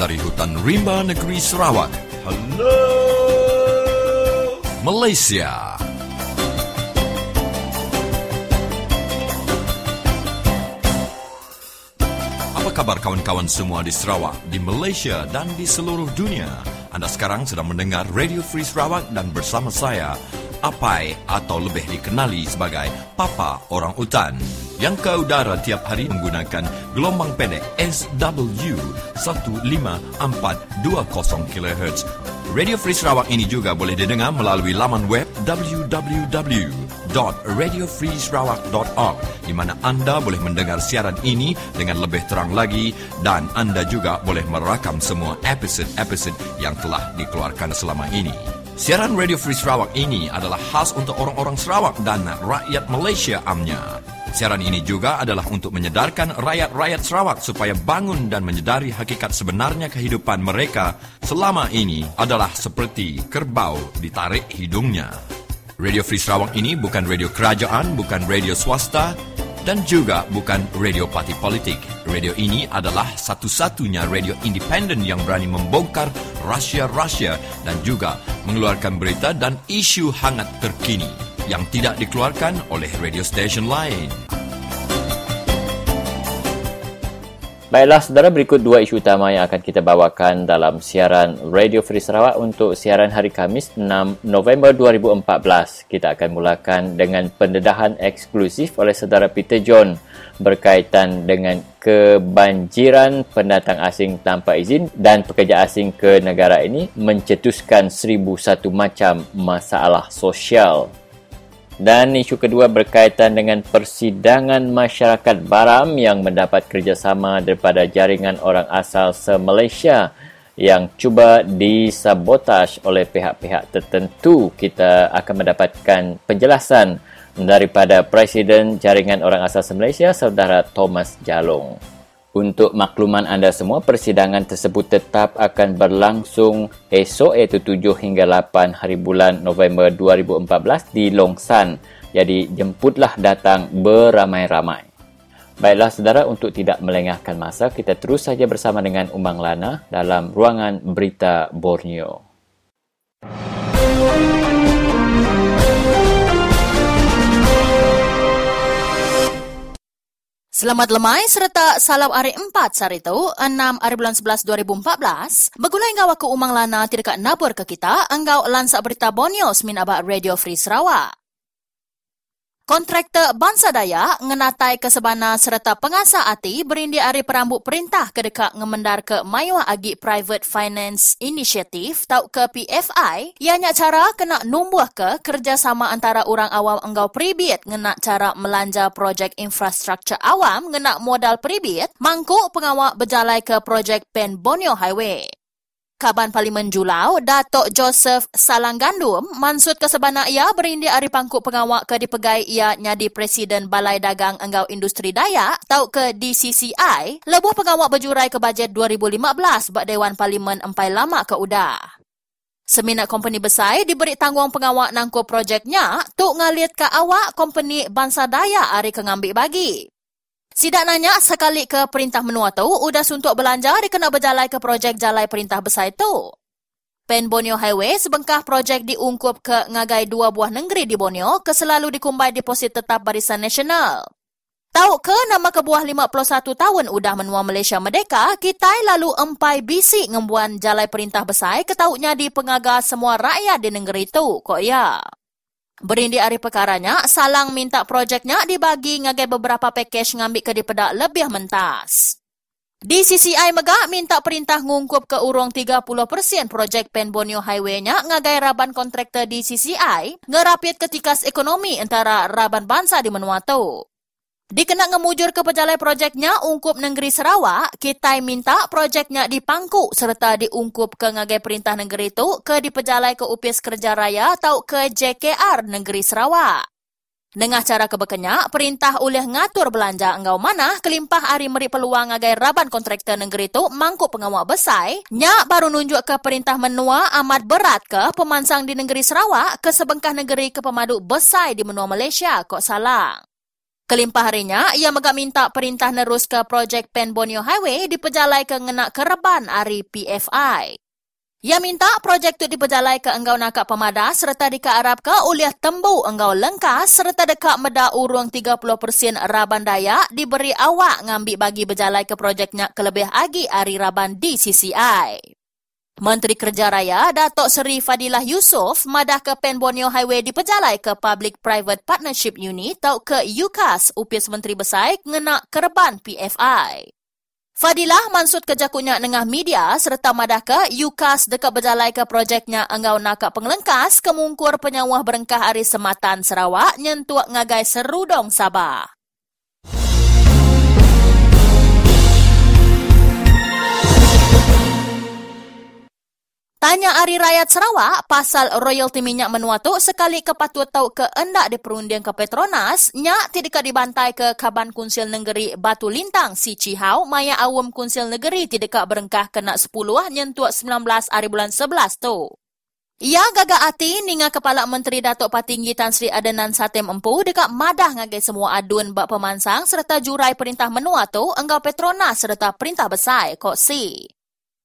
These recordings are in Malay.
Dari hutan rimba negeri Sarawak. Hello! Malaysia. Apa kabar kawan-kawan semua di Sarawak, di Malaysia dan di seluruh dunia? Anda sekarang sedang mendengar Radio Free Sarawak dan bersama saya, Apai atau lebih dikenali sebagai Papa Orang Utan yang ke udara tiap hari menggunakan gelombang pendek SW 15420 kHz. Radio Free Sarawak ini juga boleh didengar melalui laman web www.radiofreesarawak.org di mana anda boleh mendengar siaran ini dengan lebih terang lagi dan anda juga boleh merakam semua episod-episod yang telah dikeluarkan selama ini. Siaran Radio Free Sarawak ini adalah khas untuk orang-orang Sarawak dan rakyat Malaysia amnya. Siaran ini juga adalah untuk menyedarkan rakyat-rakyat Sarawak supaya bangun dan menyedari hakikat sebenarnya kehidupan mereka selama ini adalah seperti kerbau ditarik hidungnya. Radio Free Sarawak ini bukan radio kerajaan, bukan radio swasta dan juga bukan radio parti politik. Radio ini adalah satu-satunya radio independen yang berani membongkar rahsia-rahsia dan juga mengeluarkan berita dan isu hangat terkini yang tidak dikeluarkan oleh radio station lain. Baiklah, saudara berikut dua isu utama yang akan kita bawakan dalam siaran Radio Free Sarawak untuk siaran hari Kamis 6 November 2014. Kita akan mulakan dengan pendedahan eksklusif oleh saudara Peter John berkaitan dengan kebanjiran pendatang asing tanpa izin dan pekerja asing ke negara ini mencetuskan seribu satu macam masalah sosial dan isu kedua berkaitan dengan persidangan masyarakat Baram yang mendapat kerjasama daripada jaringan orang asal se-Malaysia yang cuba disabotaj oleh pihak-pihak tertentu. Kita akan mendapatkan penjelasan daripada Presiden Jaringan Orang Asal Se-Malaysia, Saudara Thomas Jalong. Untuk makluman anda semua, persidangan tersebut tetap akan berlangsung esok iaitu 7 hingga 8 hari bulan November 2014 di Longsan. Jadi jemputlah datang beramai-ramai. Baiklah saudara, untuk tidak melengahkan masa, kita terus saja bersama dengan Umang Lana dalam ruangan berita Borneo. Selamat lemai serta salam hari 4 sehari itu, 6 hari bulan 11 2014. Begulai ngawak ke umang lana tidak nabur ke kita, enggau lansak berita Bonios min abak Radio Free Sarawak. Kontraktor Bangsa Daya ngenatai kesebana serta pengasah ati berindi hari perambut perintah ke dekat ngemendar ke Mayuah Agi Private Finance Initiative tau ke PFI ianya cara kena numbuh ke kerjasama antara orang awam enggau peribit ngena cara melanja projek infrastruktur awam ngena modal peribit mangkuk pengawak berjalai ke projek Pen Borneo Highway. Kaban Parlimen Julau, Datuk Joseph Salanggandum mansut ke sebanak ia berindi ari pangkuk pengawak ke dipegai ia nyadi Presiden Balai Dagang Enggau Industri Dayak tau ke DCCI, lebuh pengawak berjurai ke bajet 2015 bak Dewan Parlimen empai lama ke udah. Seminat company besar diberi tanggung pengawak nangku projeknya tuk ngalit ke awak company Bangsa Daya ari ke ngambil bagi. Sidak nanya sekali ke perintah menua tu, udah suntuk belanja dia kena berjalai ke projek jalai perintah besar itu. Pen Borneo Highway sebengkah projek diungkup ke ngagai dua buah negeri di Borneo ke selalu dikumbai deposit tetap Barisan Nasional. Tahu ke nama kebuah 51 tahun udah menua Malaysia Merdeka, kita lalu empai bisi ngembuan jalai perintah besar ketahunya di pengagar semua rakyat di negeri itu, kok ya. Berindi hari perkaranya, Salang minta projeknya dibagi ngagai beberapa pakej ngambil ke dipedak lebih mentas. Di CCI Megak minta perintah ngungkup ke urung 30% projek Pen Borneo Highway-nya ngagai raban kontraktor di CCI ngerapit ketikas ekonomi antara raban bangsa di menua tu. Dikena ngemujur ke pejalai projeknya ungkup negeri Sarawak, kita minta projeknya dipangku serta diungkup ke ngagai perintah negeri itu ke dipejalai ke UPS Kerja Raya atau ke JKR negeri Sarawak. Dengan cara kebekenyak, perintah oleh ngatur belanja engkau mana kelimpah hari meri peluang agai raban kontraktor negeri tu mangkuk pengawal besar, nyak baru nunjuk ke perintah menua amat berat ke pemansang di negeri Sarawak ke sebengkah negeri ke pemadu besar di menua Malaysia kok salang. Kelimpah harinya, ia megak minta perintah nerus ke projek Pen Borneo Highway dipejalai ke ngenak kereban hari PFI. Ia minta projek itu diperjalai ke enggau nakak pemada serta dikearap ke uliah tembu enggau lengkas serta dekat meda urung 30% raban daya diberi awak ngambil bagi berjalai ke projeknya kelebih agi hari raban di CCI. Menteri Kerja Raya Datuk Seri Fadilah Yusof madah ke Pen Borneo Highway diperjalai ke Public Private Partnership Unit atau ke UCAS upis Menteri Besar ngenak kerban PFI. Fadilah mansut kerja kunya dengan media serta madah ke UCAS dekat berjalai ke projeknya enggau nakak pengelengkas kemungkur penyawah berengkah hari sematan Sarawak nyentuak ngagai serudong Sabah. Tanya Ari Rakyat Sarawak pasal royalti minyak menua tu sekali kepatut tahu ke endak di perundian ke Petronas, nyak tidak dibantai ke Kaban Kunsil Negeri Batu Lintang si Cihau, maya awam Kunsil Negeri tidak berengkah kena 10 nyentuak 19 hari bulan 11 tu. Ia gagak hati ninga Kepala Menteri Datuk Patinggi Tan Sri Adenan Satem Empu dekat madah ngagai semua adun bak pemansang serta jurai perintah menua tu enggau Petronas serta perintah besar kok si.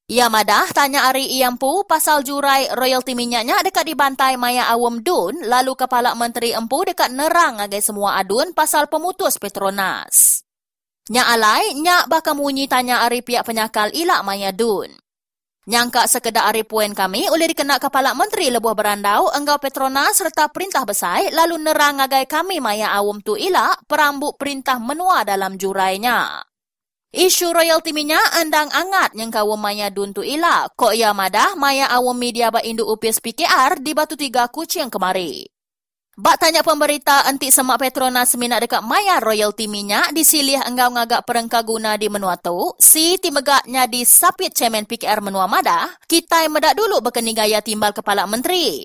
Ia madah tanya Ari Iampu pasal jurai royalti minyaknya dekat dibantai Maya Awam Dun, lalu Kepala Menteri Empu dekat nerang agai semua adun pasal pemutus Petronas. Nyak alai, nyak bakal munyi tanya Ari pihak penyakal ilak Maya Dun. Nyangka sekedar Ari puan kami oleh dikena Kepala Menteri Lebuh Berandau, enggau Petronas serta perintah besar, lalu nerang agai kami Maya Awam tu ilak perambut perintah menua dalam jurainya. Isu royalti minyak andang angat yang kawan maya duntu ila. Kok ia madah maya awam media ba induk UPS PKR di Batu Tiga Kucing kemari. Bak tanya pemberita anti semak Petronas minat dekat maya royalti minyak disilih enggau ngagak perengka guna di menua tu, si timegaknya di sapit cemen PKR menua madah, kita medak dulu berkeni gaya timbal kepala menteri.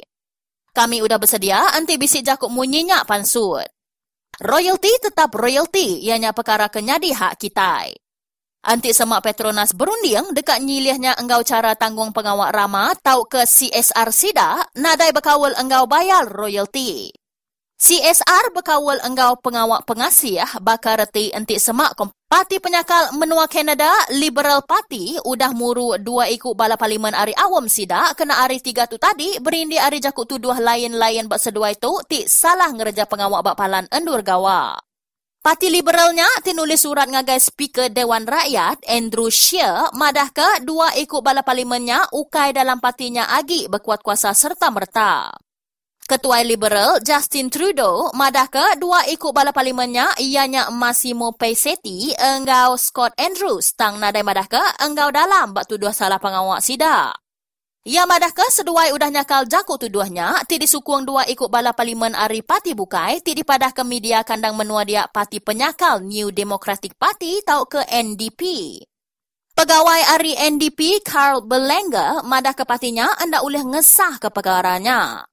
Kami udah bersedia anti bisik jakuk munyinya pansut. Royalti tetap royalti, ianya perkara kenyadi hak kita. Antik semak Petronas berunding dekat nyilihnya enggau cara tanggung pengawak rama tau ke CSR SIDA nadai berkawal enggau bayar royalti. CSR berkawal enggau pengawak pengasih bakar reti antik semak Parti penyakal menua Canada Liberal Party udah muru dua ikut bala parlimen hari awam sida kena hari tiga tu tadi berindi hari jakut tuduh lain-lain bak sedua itu ti salah ngereja pengawak bak palan endur gawa. Parti Liberalnya tinulis surat ngagai Speaker Dewan Rakyat Andrew Scheer madah ke dua ikut bala parlimennya ukai dalam partinya agi berkuat kuasa serta merta. Ketua Liberal Justin Trudeau madah ke dua ikut bala parlimennya ianya Massimo Paisetti enggau Scott Andrews tang nadai madah ke enggau dalam bak tuduh salah pengawak sida. Ia madah ke seduai udah nyakal jaku tuduhnya, ti disukung dua ikut bala parlimen ari parti bukai, ti dipadah ke media kandang menua dia parti penyakal New Democratic Party tau ke NDP. Pegawai ari NDP Carl Belenga madah ke partinya anda boleh ngesah ke perkaranya.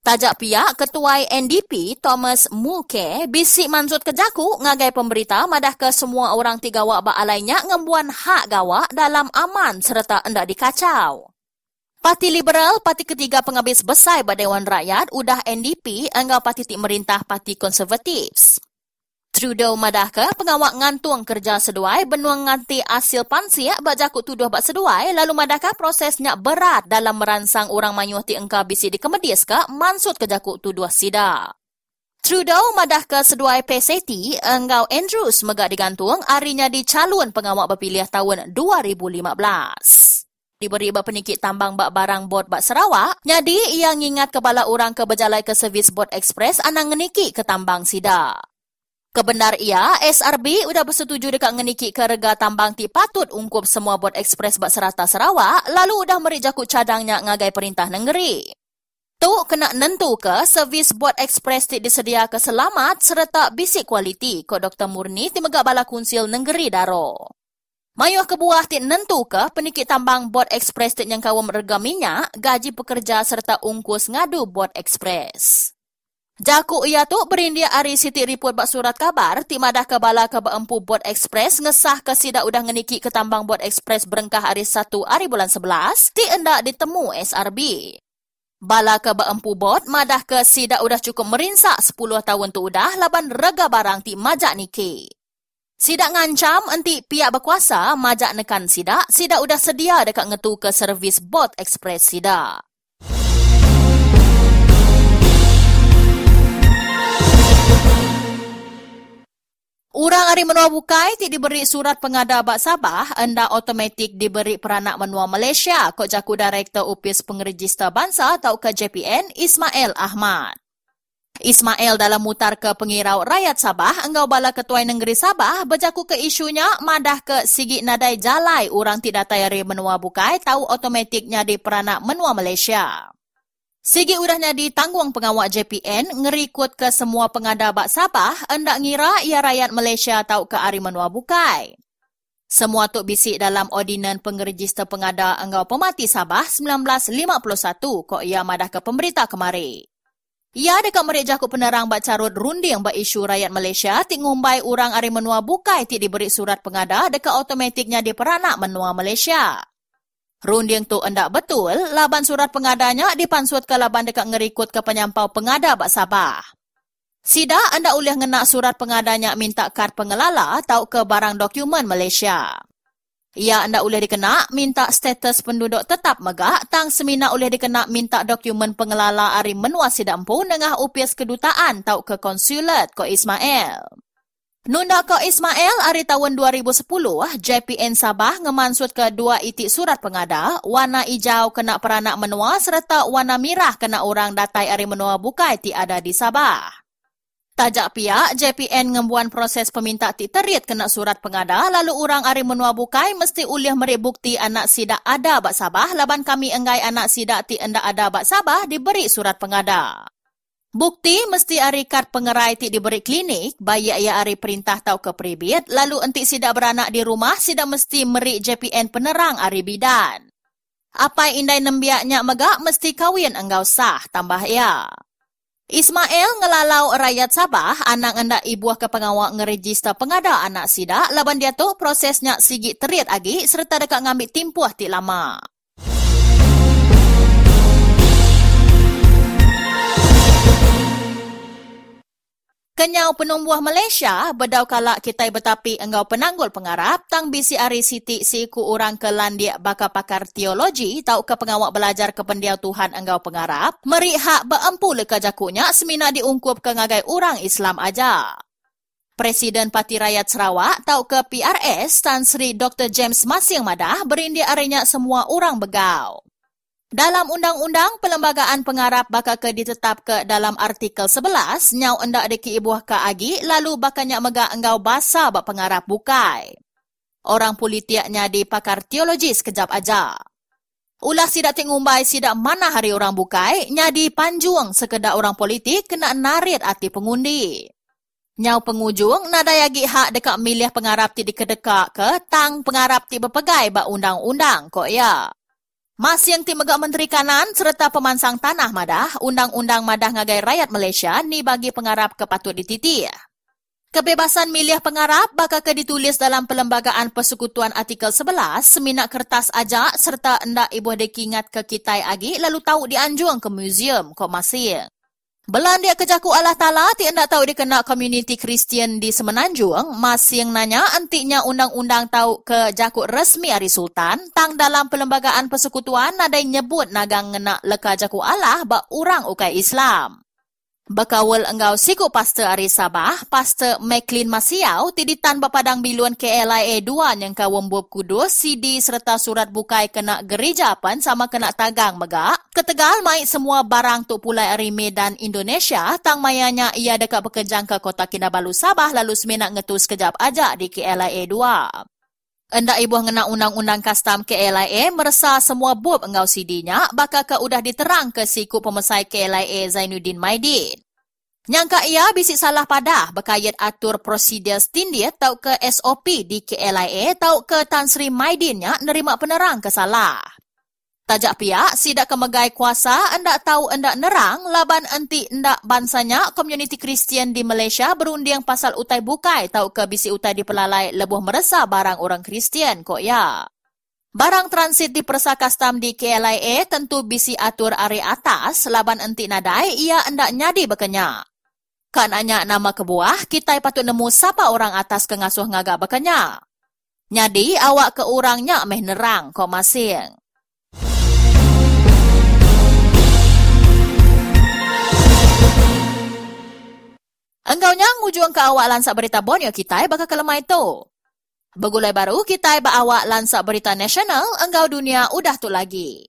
Tajak pihak ketua NDP Thomas Mulke bisik mansut ke jaku ngagai pemberita madah ke semua orang tiga wak bak alainya ngembuan hak gawak dalam aman serta anda dikacau. Parti Liberal, parti ketiga penghabis besar pada Dewan Rakyat, udah NDP, anggap parti tik merintah parti konservatif. Trudeau madah ke pengawak ngantung kerja seduai benuang nganti hasil pansiak bak jakut tuduh bak seduai lalu madah ke prosesnya berat dalam meransang orang manyuh ti engkau bisi di kemedis ke mansut ke jakut tuduh sida. Trudeau madah ke seduai PSAT engkau Andrews megak digantung harinya di calon pengawak berpilihan tahun 2015 diberi bak penikit tambang bak barang bot bak Sarawak, jadi ia ngingat kepala orang ke berjalai ke servis bot ekspres anang ngeniki ke tambang sida. Kebenar ia, SRB sudah bersetuju dekat ngeniki ke rega tambang ti patut ungkup semua bot ekspres bak serata Sarawak, lalu sudah meri jakut cadangnya ngagai perintah negeri. Tu kena nentu ke servis bot ekspres ti disedia ke selamat serta bisik kualiti ko Dr. Murni ti megak bala kunsil negeri daro. Mayuh kebuah ti nentu ke penikit tambang bot ekspres ti yang kawam rega minyak, gaji pekerja serta ungkus ngadu bot ekspres. Jaku ia tu berindia ari Siti Report bak surat kabar ti madah ke bala ke beempu Bot Express ngesah ke sida udah ngeniki ke tambang Bot Express berengkah hari 1 hari bulan 11 ti endak ditemu SRB. Bala ke beempu bot madah ke sida udah cukup merinsak 10 tahun tu udah laban rega barang ti majak niki. Sida ngancam enti pihak berkuasa majak nekan sida, sida udah sedia dekat ngetu ke servis Bot Express sida. Urang hari menua bukai ti diberi surat pengada bak Sabah enda automatik diberi peranak menua Malaysia kok jaku Direktur Upis Pengeregister Bangsa atau ke JPN Ismail Ahmad. Ismail dalam mutar ke pengirau rakyat Sabah engkau bala ketua negeri Sabah berjaku ke isunya madah ke sigi nadai jalai orang tidak tayari menua bukai tahu automatiknya di peranak menua Malaysia. Sigi udahnya ditanggung pengawal JPN ngerikut ke semua pengada bak Sabah hendak ngira ia rakyat Malaysia tahu ke ari menua bukai. Semua tu bisik dalam ordinan pengeregister pengada enggau pemati Sabah 1951 kok ia madah ke pemberita kemari. Ia dekat merik jakut penerang bak carut runding bak isu rakyat Malaysia ti ngumbai orang ari menua bukai ti diberi surat pengada dekat otomatiknya di peranak menua Malaysia. Runding tu endak betul, laban surat pengadanya dipansut ke laban dekat ngerikut ke penyampau pengada bak Sabah. Sida anda boleh ngena surat pengadanya minta kad pengelala atau ke barang dokumen Malaysia. Ia anda boleh dikena minta status penduduk tetap megak tang semina boleh dikena minta dokumen pengelala ari menua sidampu dengan upias kedutaan atau ke konsulat ko Ismail. Nunda ko Ismail hari tahun 2010, JPN Sabah ngemansut ke dua itik surat pengada, warna hijau kena peranak menua serta warna merah kena orang datai hari menua bukai ti ada di Sabah. Tajak pihak, JPN ngembuan proses peminta ti terit kena surat pengada, lalu orang hari menua bukai mesti uliah merik bukti anak sidak ada bak Sabah, laban kami enggai anak sidak ti endak ada bak Sabah diberi surat pengada. Bukti mesti ari kad pengerai ti diberi klinik, bayi ia ari perintah tau ke peribit, lalu entik sidak beranak di rumah, sidak mesti merik JPN penerang ari bidan. Apa indai nembiaknya megak mesti kawin enggau sah, tambah ia. Ismail ngelalau rakyat Sabah, anak hendak ibuah ke pengawak ngeregister pengada anak sidak, laban dia tu prosesnya sigi terit lagi serta dekat ngambil timpuah ti lama. Kenyau penumbuh Malaysia, bedau kalak kita betapi enggau penanggul pengarap, tang bisi ari siti si ku orang ke landiak baka pakar teologi, tau ke pengawak belajar ke pendiau Tuhan enggau pengarap, meri hak beempu leka jakunya semina diungkup ke ngagai orang Islam aja. Presiden Parti Rakyat Sarawak tau ke PRS Tan Sri Dr. James Masing Madah berindia arenya semua orang begau. Dalam Undang-Undang Perlembagaan Pengarap bakal ke ditetap ke dalam artikel 11, nyau endak deki ibuah ke agi, lalu bakal nyak megak enggau basa bak pengarap bukai. Orang politiknya di pakar teologi sekejap aja. Ulah sidak tingumbai sidak mana hari orang bukai, nyadi panjuang sekedar orang politik kena narit hati pengundi. Nyau pengujung, nada yagi hak dekat milih pengarap ti dikedekak ke, tang pengarap ti berpegai bak undang-undang kok ya. Mas yang timegak Menteri Kanan serta pemansang tanah madah, Undang-Undang Madah Ngagai Rakyat Malaysia ni bagi pengarap kepatut dititi. Kebebasan milih pengarap bakal ke ditulis dalam Perlembagaan Persekutuan Artikel 11, seminak kertas ajak serta endak ibu deki ingat ke kitai agi lalu tahu dianjung ke museum kok masih. Belan dia kejaku Allah Ta'ala, ti anda tahu dia kena komuniti Kristian di Semenanjung, masih yang nanya antiknya undang-undang tahu ke jakut resmi Ari Sultan, tang dalam perlembagaan persekutuan ada nyebut nagang ngena leka jaku Allah bak orang ukai Islam. Bekawal engkau siku Pastor Ari Sabah, Pastor McLean Masiau, tiditan bapadang biluan KLIA 2 yang kawam buab kudus, CD serta surat bukai kena gereja pan sama kena tagang megak. Ketegal mai semua barang tu pulai Ari Medan Indonesia, tang mayanya ia dekat bekerjang ke kota Kinabalu Sabah lalu semenak ngetus kejap aja di KLIA 2. Endak ibu ngena undang-undang custom KLIA merasa semua bub engau CD-nya bakal ke udah diterang ke siku pemesai KLIA Zainuddin Maidin. Nyangka ia bisik salah pada berkait atur prosedur stindiet tau ke SOP di KLIA tau ke Tan Sri Maidinnya nerima penerang kesalah. Tajak piak, sidak kemegai kuasa, endak tahu endak nerang, laban enti endak bansanya komuniti Kristian di Malaysia berunding pasal utai bukai tahu ke bisi utai dipelalai lebuh meresa barang orang Kristian kok ya. Barang transit di Persa Kastam di KLIA tentu bisi atur area atas, laban enti nadai, ia endak nyadi bekenya. Kan hanya nama kebuah, kita patut nemu siapa orang atas kengasuh ngagak bekenya. Nyadi awak ke orangnya meh nerang kok masing. Enggaunya ngujung ke awak lansak berita Borneo kita bakal kelemah itu. Begulai baru kita awak lansak berita nasional, enggau dunia udah tu lagi.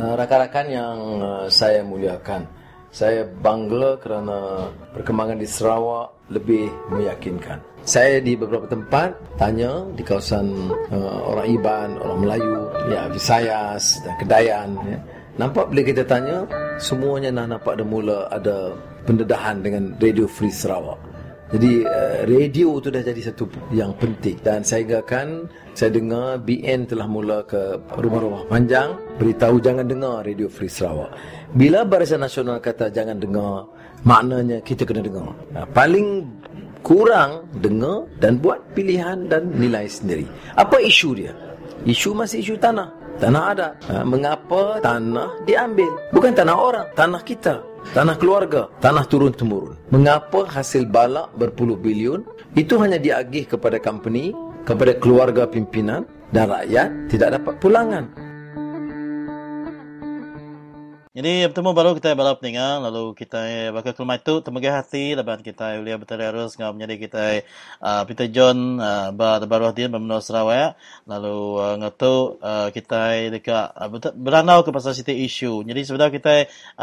Ah, rakan-rakan yang ah, saya muliakan, saya bangga kerana perkembangan di Sarawak lebih meyakinkan. Saya di beberapa tempat tanya di kawasan uh, orang Iban, orang Melayu, ya Visayas dan Kedayan. Ya. Nampak bila kita tanya, semuanya nak nampak dah mula ada pendedahan dengan Radio Free Sarawak. Jadi uh, radio tu dah jadi satu yang penting dan saya ingatkan saya dengar BN telah mula ke rumah-rumah panjang beritahu jangan dengar Radio Free Sarawak. Bila Barisan Nasional kata jangan dengar, maknanya kita kena dengar. Paling kurang dengar dan buat pilihan dan nilai sendiri. Apa isu dia? Isu masih isu tanah. Tanah ada. Ha, mengapa tanah diambil? Bukan tanah orang, tanah kita. Tanah keluarga, tanah turun-temurun. Mengapa hasil balak berpuluh bilion itu hanya diagih kepada company, kepada keluarga pimpinan dan rakyat tidak dapat pulangan. Jadi bertemu baru kita balap peninggal lalu kita bakal kelemah itu temugai hati lepas kita boleh berterus ngau menjadi kita uh, Peter John uh, baru dia bermenua Sarawak lalu uh, ngatu uh, kita dekat uh, beranau ke pasal city issue. Jadi sebenarnya kita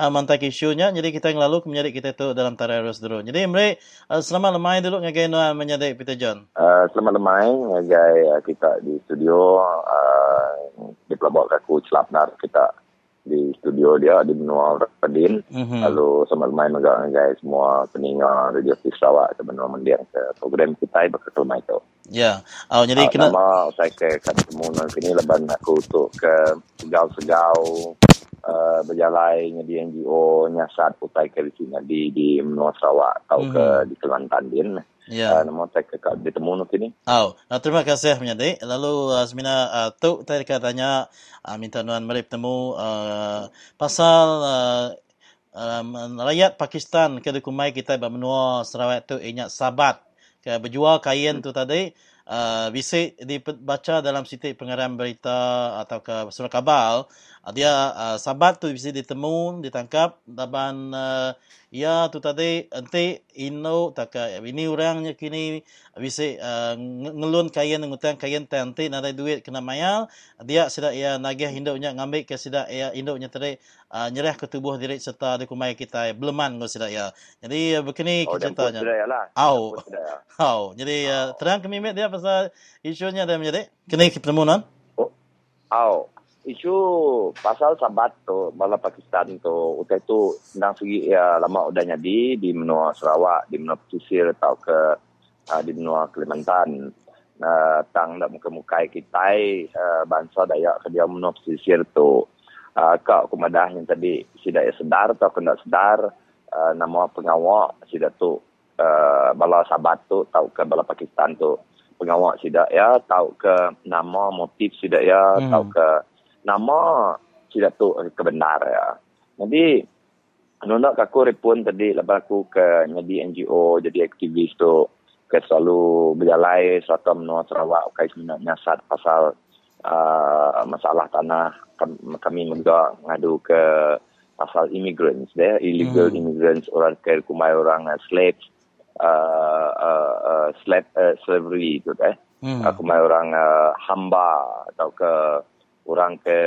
uh, mantak isunya jadi kita yang lalu menjadi kita itu dalam terus dulu. Jadi mereka uh, selamat lemai dulu ngagai nuan menjadi Peter John. Uh, selamat lemai ngagai uh, kita di studio uh, di pelabak kaku celapnar kita di studio dia di benua Radin. Mm-hmm. Lalu sama main juga guys semua peninggal Radio Free Sarawak ke benua mendiang ke program kita bakal mai itu. Ya. Yeah. Oh jadi uh, kena nama saya ke ketemu nanti ni leban aku untuk ke segau-segau uh, berjalan di NGO nyasat putai ke sini di di benua Sarawak atau mm-hmm. ke mhm. di Kelantan din. Ya. Uh, nama saya ke ditemu nanti ni. Oh, uh, terima kasih menyadi. Lalu uh, uh, tu tadi katanya uh, minta nuan mari bertemu uh, pasal uh, um, rakyat Pakistan ke dukumai kita bermenua Sarawak tu ingat sabat ke berjual kain tu tadi uh, bisa dibaca dalam sitik pengarang berita atau ke surat kabal dia uh, sabat tu bisa ditemu ditangkap dan uh, ya tu tadi nanti ino tak ini orangnya kini bisa uh, ngelun kain ngutang kain nanti nanti duit kena mayal dia sudah ya nagih induknya ngambil ke sudah ya induknya tadi uh, nyerah ke tubuh diri serta dikumai kita beleman ngau sudah ya. Jadi uh, begini oh, ceritanya au. Au. Jadi uh, terang kami dia pasal isunya dia menjadi kini pertemuan oh au isu pasal sabat tu bala Pakistan tu utai tu sedang segi ya lama udah jadi di menua Sarawak di menua pesisir atau ke uh, di menua Kalimantan. Uh, tang dak muka-muka kita uh, bangsa Dayak ke dia menua pesisir tu. Uh, kak kumadah yang tadi sudah sedar atau kena sedar uh, nama pengawak sudah tu uh, bala sabat tu tahu ke bala Pakistan tu. Pengawak sudah ya tahu ke nama motif sudah ya hmm. tahu ke nama tidak tu kebenar ya. Jadi nona aku repun tadi lepas aku ke jadi NGO jadi aktivis tu ke selalu berjalan serta menua Sarawak kai sebenarnya nyasat pasal uh, masalah tanah kami juga ngadu ke pasal immigrants deh illegal hmm. immigrants orang ke kumai orang uh, slaves uh, uh, uh, slave uh, slavery itu deh hmm. uh, kumai orang uh, hamba atau ke orang ke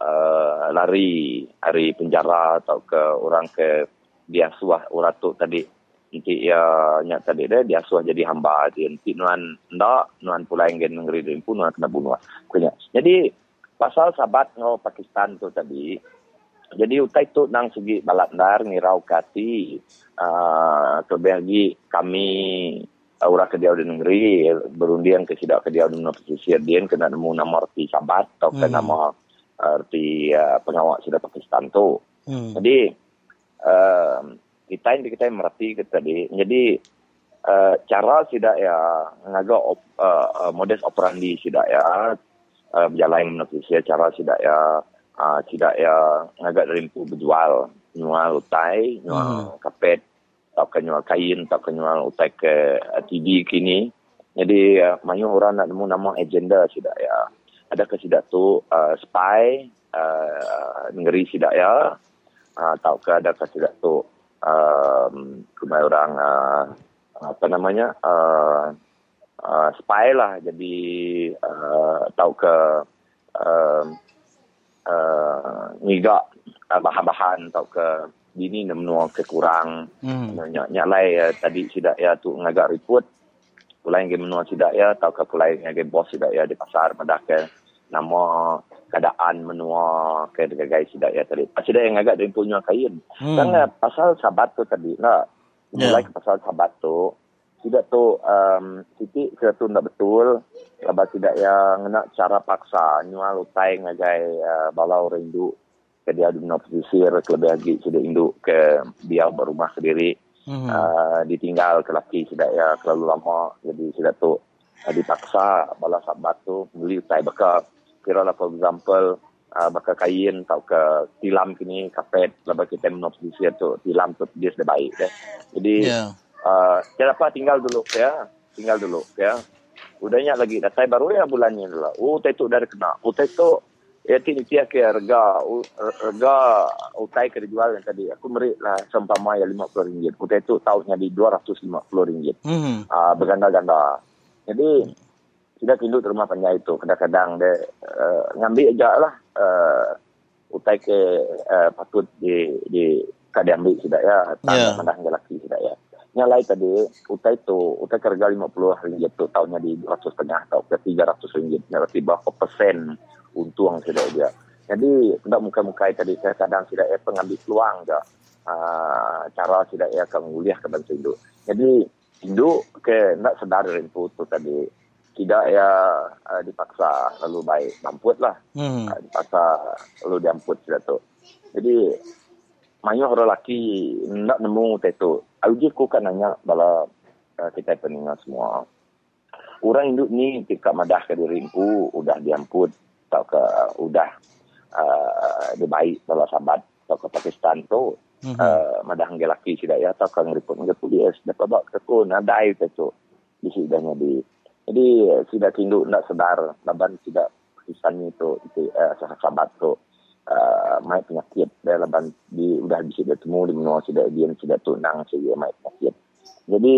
uh, lari hari penjara atau ke orang ke diasuh orang tu tadi. Nanti ya nyak tadi dia diasuh jadi hamba. Dia nanti nuan ndak nuan pula yang gen negeri dia pun nuan kena bunuh. Punya jadi pasal sahabat ngau Pakistan tu tadi jadi utai tu nang segi balandar ngirau kati uh, kebagi kami uh, ura ke dia negeri berundian ke sidak ke dia dengan pesisir dia kena nemu nama arti sabat atau hmm. nama arti uh, pengawak sidak Pakistan tu. Hmm. Jadi uh, kita ini kita merati kita tadi. Jadi uh, cara sidak ya ngaga op, uh, modus operandi sidak ya uh, berjalan menepis cara sidak ya uh, tidak ya agak rimpu berjual jual utai jual hmm. kapet atau jual kain atau jual utai ke TV kini. Jadi uh, banyak orang nak nemu nama agenda tidak ya. Ada ke tidak tu uh, spy uh, negeri tidak ya? Uh, ke ada ke tidak tu kumai orang uh, apa namanya uh, uh, spy lah. Jadi uh, tahu ke uh, uh, ngigak uh, bahan-bahan atau ke bini nak menua kekurang. Hmm. nyak nyak lai uh, tadi sidak ya tu ngagak report. Pulai ngai menua sidak ya atau ke pulai ngai bos sidak ya di pasar madah ke nama keadaan menua ke degai sidak ya tadi. Pas sidak yang ngagak dari punya kain. Hmm. kan pasal sabat tu tadi lah mulai yeah. ke pasal sabat tu. Tidak tu um, titik ke tu tak betul. Lepas tidak yang nak cara paksa nyual utai ngagai uh, balau rindu ke dia di pesisir ke lebih lagi sudah induk ke dia berumah sendiri mm-hmm. uh, ditinggal ke laki sudah ya terlalu lama jadi sudah tu uh, dipaksa bala sahabat tu beli utai baka kira lah for example uh, baka kain atau ke tilam kini kapet lepas kita menop pesisir tu tilam tu dia sudah baik deh. jadi yeah. uh, kira apa tinggal dulu ya tinggal dulu ya Udahnya lagi dah saya baru ya bulannya lah. Oh tetu dari kena. Oh tetu ya tini tiak ke harga harga utai ke dijual yang tadi aku meri lah sempama ya lima puluh ringgit. Oh tetu tahunnya di dua ratus lima puluh ringgit. Hmm. Uh, berganda-ganda. Jadi tidak tindu rumah panjang itu. Kadang-kadang dia uh, ngambil aja lah uh, utai ke uh, patut di di kadang ambil sudah ya. Tanah yeah. mana laki sudah ya nyalai tadi utai itu utai kerja 50 ringgit tu tahunnya di 200 setengah atau ke 300 ringgit berarti berapa persen untung sudah dia jadi tidak muka-muka tadi saya kadang tidak ya pengambil peluang ke uh, cara tidak akan menguliah ke bangsa induk jadi induk ke nak sedar rindu tu tadi. Tidak ya uh, dipaksa lalu baik mamput lah. Hmm. uh, dipaksa lalu diamput sudah tu jadi Mayu orang lelaki nak nemu tetu Auji ku kan nanya bala uh, kita peningat semua. Orang induk ni ketika madah ke dirimpu, udah diamput, atau ke udah uh, dibaik bala sahabat, atau ke Pakistan tu, mm-hmm. uh, madah nge laki sudah ya, atau ke ngeriput nge polis, dapat bawa ke tu, nadai ke tu, di sidangnya di. Jadi, tidak tinduk, nak sedar, laban tidak Pakistan itu, itu uh, sahabat tu, uh, mai penyakit. Dia leban di udah bisa bertemu di menua sudah dia sudah tunang saja mai penyakit. Jadi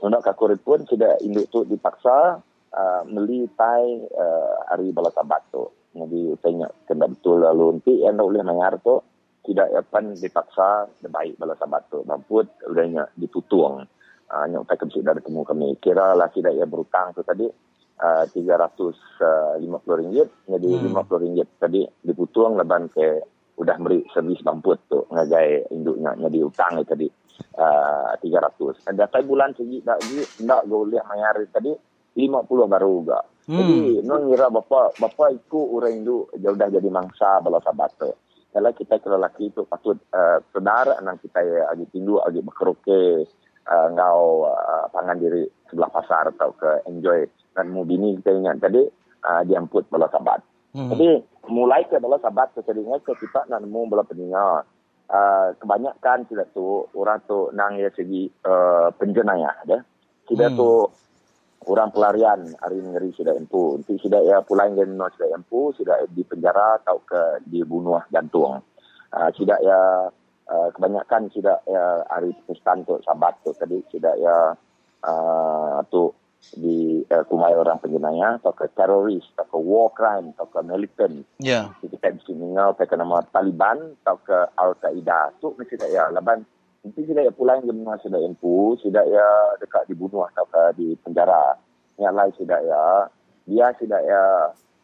untuk kakurit pun sudah induk tu dipaksa uh, meli tai uh, hari bala tabat tu. Jadi tanya kena betul lalu nanti yang tak boleh mengar tu tidak akan dipaksa baik bala tabat tu. Mamput udahnya ditutung uh, yang tak kemsi dari temu kami. Kira lah tidak ya berutang tu tadi uh, 350 ringgit jadi hmm. 50 ringgit tadi diputuang leban ke udah beri servis bamput tu ngagai induknya jadi utang tadi uh, 300 ada tai bulan segi tak lagi tak go lihat mayar tadi 50 baru juga hmm. jadi non ngira bapa bapa ikut orang induk jauh dah jadi mangsa bala sabat tu kalau kita kalau laki itu patut uh, sedar anak kita agi tindu agi berkeroke uh, ngau uh, pangan diri sebelah pasar atau ke enjoy dan mu bini kita ingat tadi uh, diamput bala sabat. Hmm. Jadi mulai ke bala sabat ke ke kita nak nemu bala peningat. Uh, kebanyakan tidak tu orang tu nang ya segi uh, penjenayah ya. Tidak hmm. tu orang pelarian hari ngeri sudah empu. Nanti sudah ya pulang dengan no sudah empu, sudah di penjara atau ke dibunuh gantung. Uh, sudah ya uh, kebanyakan sudah ya hari Pakistan tu sabat tu tadi sudah ya uh, tu di uh, kumai orang penjenayah atau ke teroris atau ke war crime atau ke militant. Ya. Yeah. Kita bisa mengenal ke nama Taliban atau ke Al-Qaeda. Tu mesti tak ya. Laban nanti sudah ya pulang ke mana sudah empu, sudah ya dekat dibunuh atau ke di penjara. Yang lain sudah ya. Dia sudah ya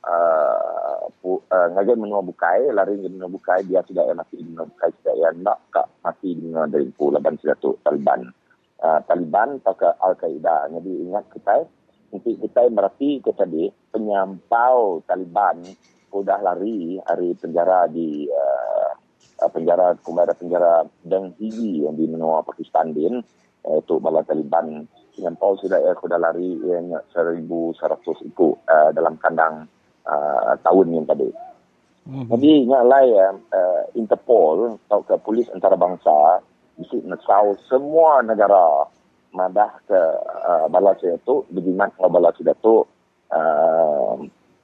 uh, uh, ngagai menua bukai lari di menua bukai dia tidak yang mati di menua bukai tidak yang nak kak mati di menua dari pu laban sudah tu Taliban. Uh, Taliban atau ke Al Qaeda jadi ingat kita nanti kita berarti kita tadi penyampau Taliban sudah lari hari penjara di uh, penjara kembali penjara Deng Hiji yang di menua Pakistan din iaitu bala Taliban. Penyampau sudah ya sudah lari yang 1100 itu uh, dalam kandang uh, tahun yang tadi. Mm-hmm. Jadi ingatlah ya uh, Interpol atau ke polis antarabangsa mesti mesau semua negara madah ke uh, bala itu berjimat ke bala itu uh,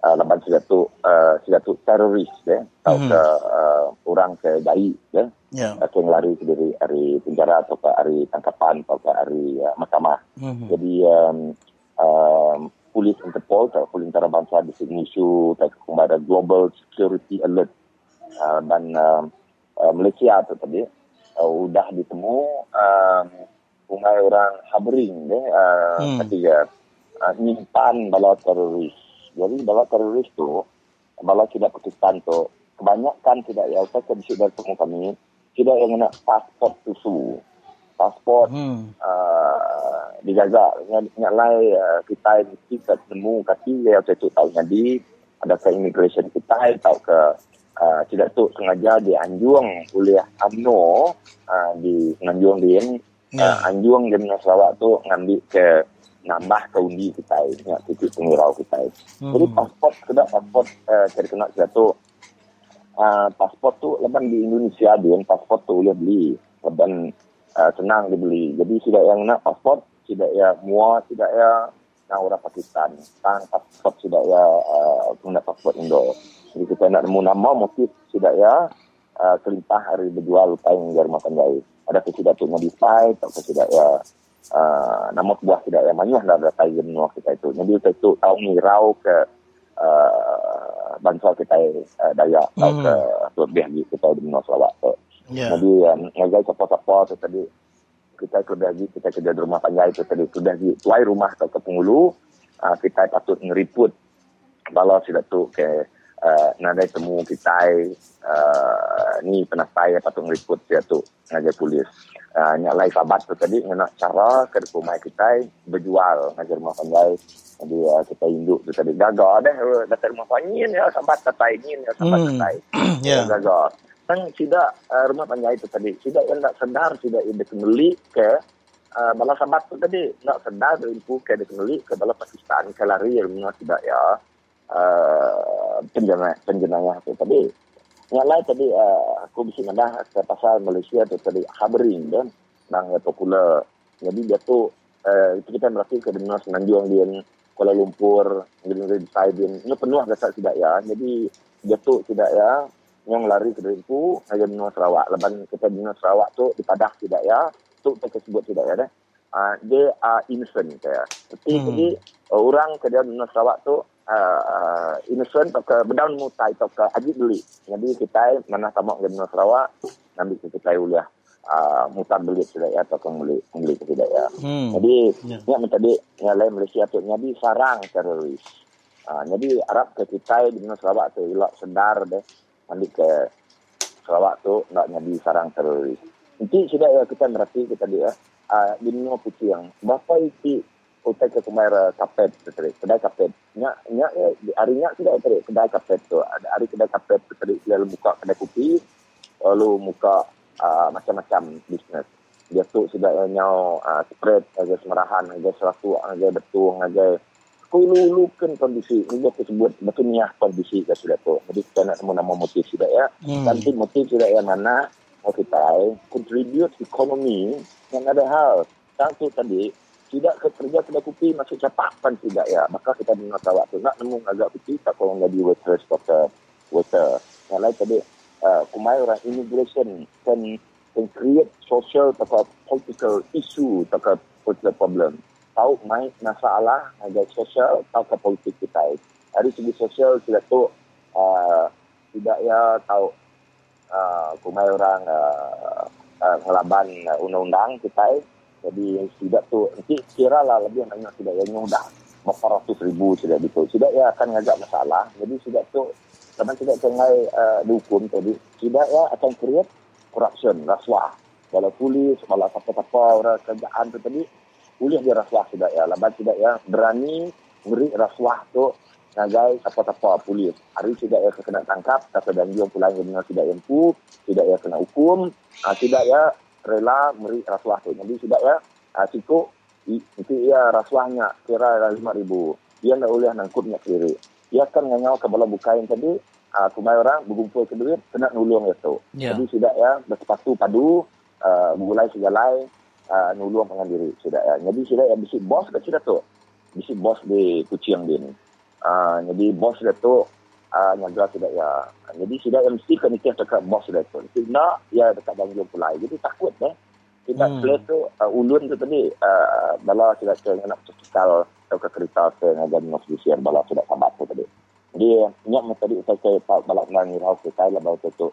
uh, laban sudah tu uh, sudah tu teroris ya atau mm-hmm. ke uh, orang ke baik ya yeah. uh, yang lari ke dari penjara atau ke hari tangkapan atau ke hari uh, mahkamah mm-hmm. jadi um, um, polis Interpol atau polis antarabangsa di sini isu kepada global security alert uh, dan uh, uh, Malaysia tu tadi uh, sudah ditemu umai orang habring deh uh, hmm. ketiga uh, nyimpan bala teroris jadi bala teroris tu bala tidak Pakistan tu kebanyakan tidak ya saya bisa dari temu kami tidak yang nak pasport susu pasport hmm. uh, dijaga ingat lai uh, kita mesti ketemu kaki ya saya tu tahu jadi ada ke immigration kita tahu ke uh, tidak tu sengaja dianjung oleh UMNO uh, di nganjung dia yeah. uh, anjung di Sarawak tu ngambil ke nambah ke undi kita ya titik pengurau kita hmm. jadi pasport sudah pasport uh, cari kena sudah tu uh, pasport tu lepas di Indonesia dia pasport tu boleh beli dan uh, senang dibeli. Jadi tidak yang nak pasport, tidak ya mua, tidak ya nak orang Pakistan. Tang pasport tidak ya uh, nak pasport Indo. Jadi kita nak nemu nama motif tidak ya uh, kelimpah hari berjual lupa yang rumah pandai. Ada tidak tu modify atau tidak ya uh, nama buah tidak ya manyuh dah ada tayi menua kita itu. Jadi kita itu tahu ni rau ke uh, bangsa kita uh, Dayak atau hmm. ke lebih lagi kita di menua Sarawak. So, Yeah. Jadi um, siapa-siapa tu tadi kita sudah lagi kita kerja di rumah panjang itu tadi sudah lagi tuai rumah ke penghulu uh, kita patut ngeriput kalau sudah tu ke uh, nadai temu kita uh, ni penasai patut ngeriput dia tu ngagai polis. Uh, nyalai sahabat tu tadi nak cara ke rumah kita berjual ngagai rumah panjang jadi uh, kita induk tu tadi gagal deh datang rumah panjang ya sahabat kata ini ya sahabat hmm. kata yeah. gagal Sang tidak uh, rumah panjang itu tadi. Tidak yang nak sedar, tidak yang dikembali ke uh, bala sahabat itu tadi. Nak sedar berimpu ke dikembali ke bala Pakistan. Ke lari yang tidak ya uh, penjenayah, penjenayah itu tadi. Yang lain tadi uh, aku bisa mendah ke pasal Malaysia itu tadi. Habering kan. Yang popular. Jadi dia tu uh, itu kita berarti ke dengar senanjung dia Kuala Lumpur, Negeri Saidin. Ini penuh agak tidak ya. Jadi tu tidak ya yang lari ke Deripu, Raja Benua Sarawak. Lepas kita Benua Sarawak tu di Padah tidak ya. Tu kita sebut tidak ya. Uh, they are innocent. Ya. Tapi hmm. jadi orang ke Benua Sarawak tu uh, innocent atau ke bedaun mutai atau ke ajib beli. Jadi kita mana tamak ke Benua Sarawak, ambil ke kita uliah. Uh, mutar beli tidak ya atau kembali kembali ke tidak ya. Hmm. Jadi yeah. ni tadi yang lain Malaysia tu jadi sarang teroris. Uh, jadi Arab ke kita di Benua Sarawak tu ilok sedar deh balik ke Sarawak tu nak jadi sarang teroris. Nanti sudah ya kita merati kita dia uh, di Nino Putih yang bapa itu utai ke kemara kapet tadi kedai kapet. Nya nya hari nya sudah tadi kedai kapet tu. Ada hari kedai kapet tadi dia buka kedai kopi lalu muka uh, macam-macam bisnes dia tu sudah nyau uh, spread agak semarahan agak seratus agak betul agak kululukan kondisi. Ini aku sebut betul niah kondisi ke sudah tu jadi kita nak semua nama motif sudah ya. Hmm. nanti motif sudah yang mana kita contribute ekonomi yang ada hal. Satu tadi tidak kerja kedai kopi masuk capak pun tidak ya. Maka kita dengar tahu tu. Nak nemu agak kopi tak kalau nggak di water waiter. Yang lain tadi uh, kumai orang immigration can can create social atau political issue atau political problem tahu mai masalah agak sosial tahu ke politik kita. Dari segi sosial tidak tu uh, tidak ya tahu uh, kumai orang uh, uh, ngelaban uh, undang-undang kita. Jadi tidak tu nanti kira lah lebih banyak tidak yang undang. ratus ribu sudah itu. Sudah ia akan ngajak masalah. Jadi sudah tu, karena tidak cengai uh, dihukum tadi, sudah ia akan create corruption, rasuah. Kalau polis, kalau apa-apa orang kerjaan tu tadi, boleh dia rasuah sudah ya. Lepas sudah ya berani beri rasuah tu ngagai apa-apa polis. Hari sudah ya kena tangkap, tapi dan dia pulang dengan tidak empu, tidak ya kena hukum, uh, tidak ya rela beri rasuah tu. Jadi sudah ya uh, cukup itu ia rasuahnya kira lima ribu. Ia nak boleh nangkutnya kiri. Ia akan nganyau ke bola bukain tadi, uh, kumai orang berkumpul ke duit, kena nulung itu. Yeah. Jadi sudah ya bersepatu padu, uh, mulai segala uh, nulung dengan diri sudah ya. Jadi sudah ya bisi bos ke sudah tu. Bisi bos di kucing dia ni. Uh, jadi bos dia tu uh, nyaga sudah ya. Jadi sudah yang mesti kena dekat bos sudah tu. Jadi ya dekat bangun pulai. Jadi takut eh kita hmm. play tu uh, ulun tu tadi uh, bala sudah ke nak cekal atau ke kereta ke ngajar mas bisian bala sudah sabat tu tadi jadi ingat masa tadi saya saya bala rau kita lah bawa tu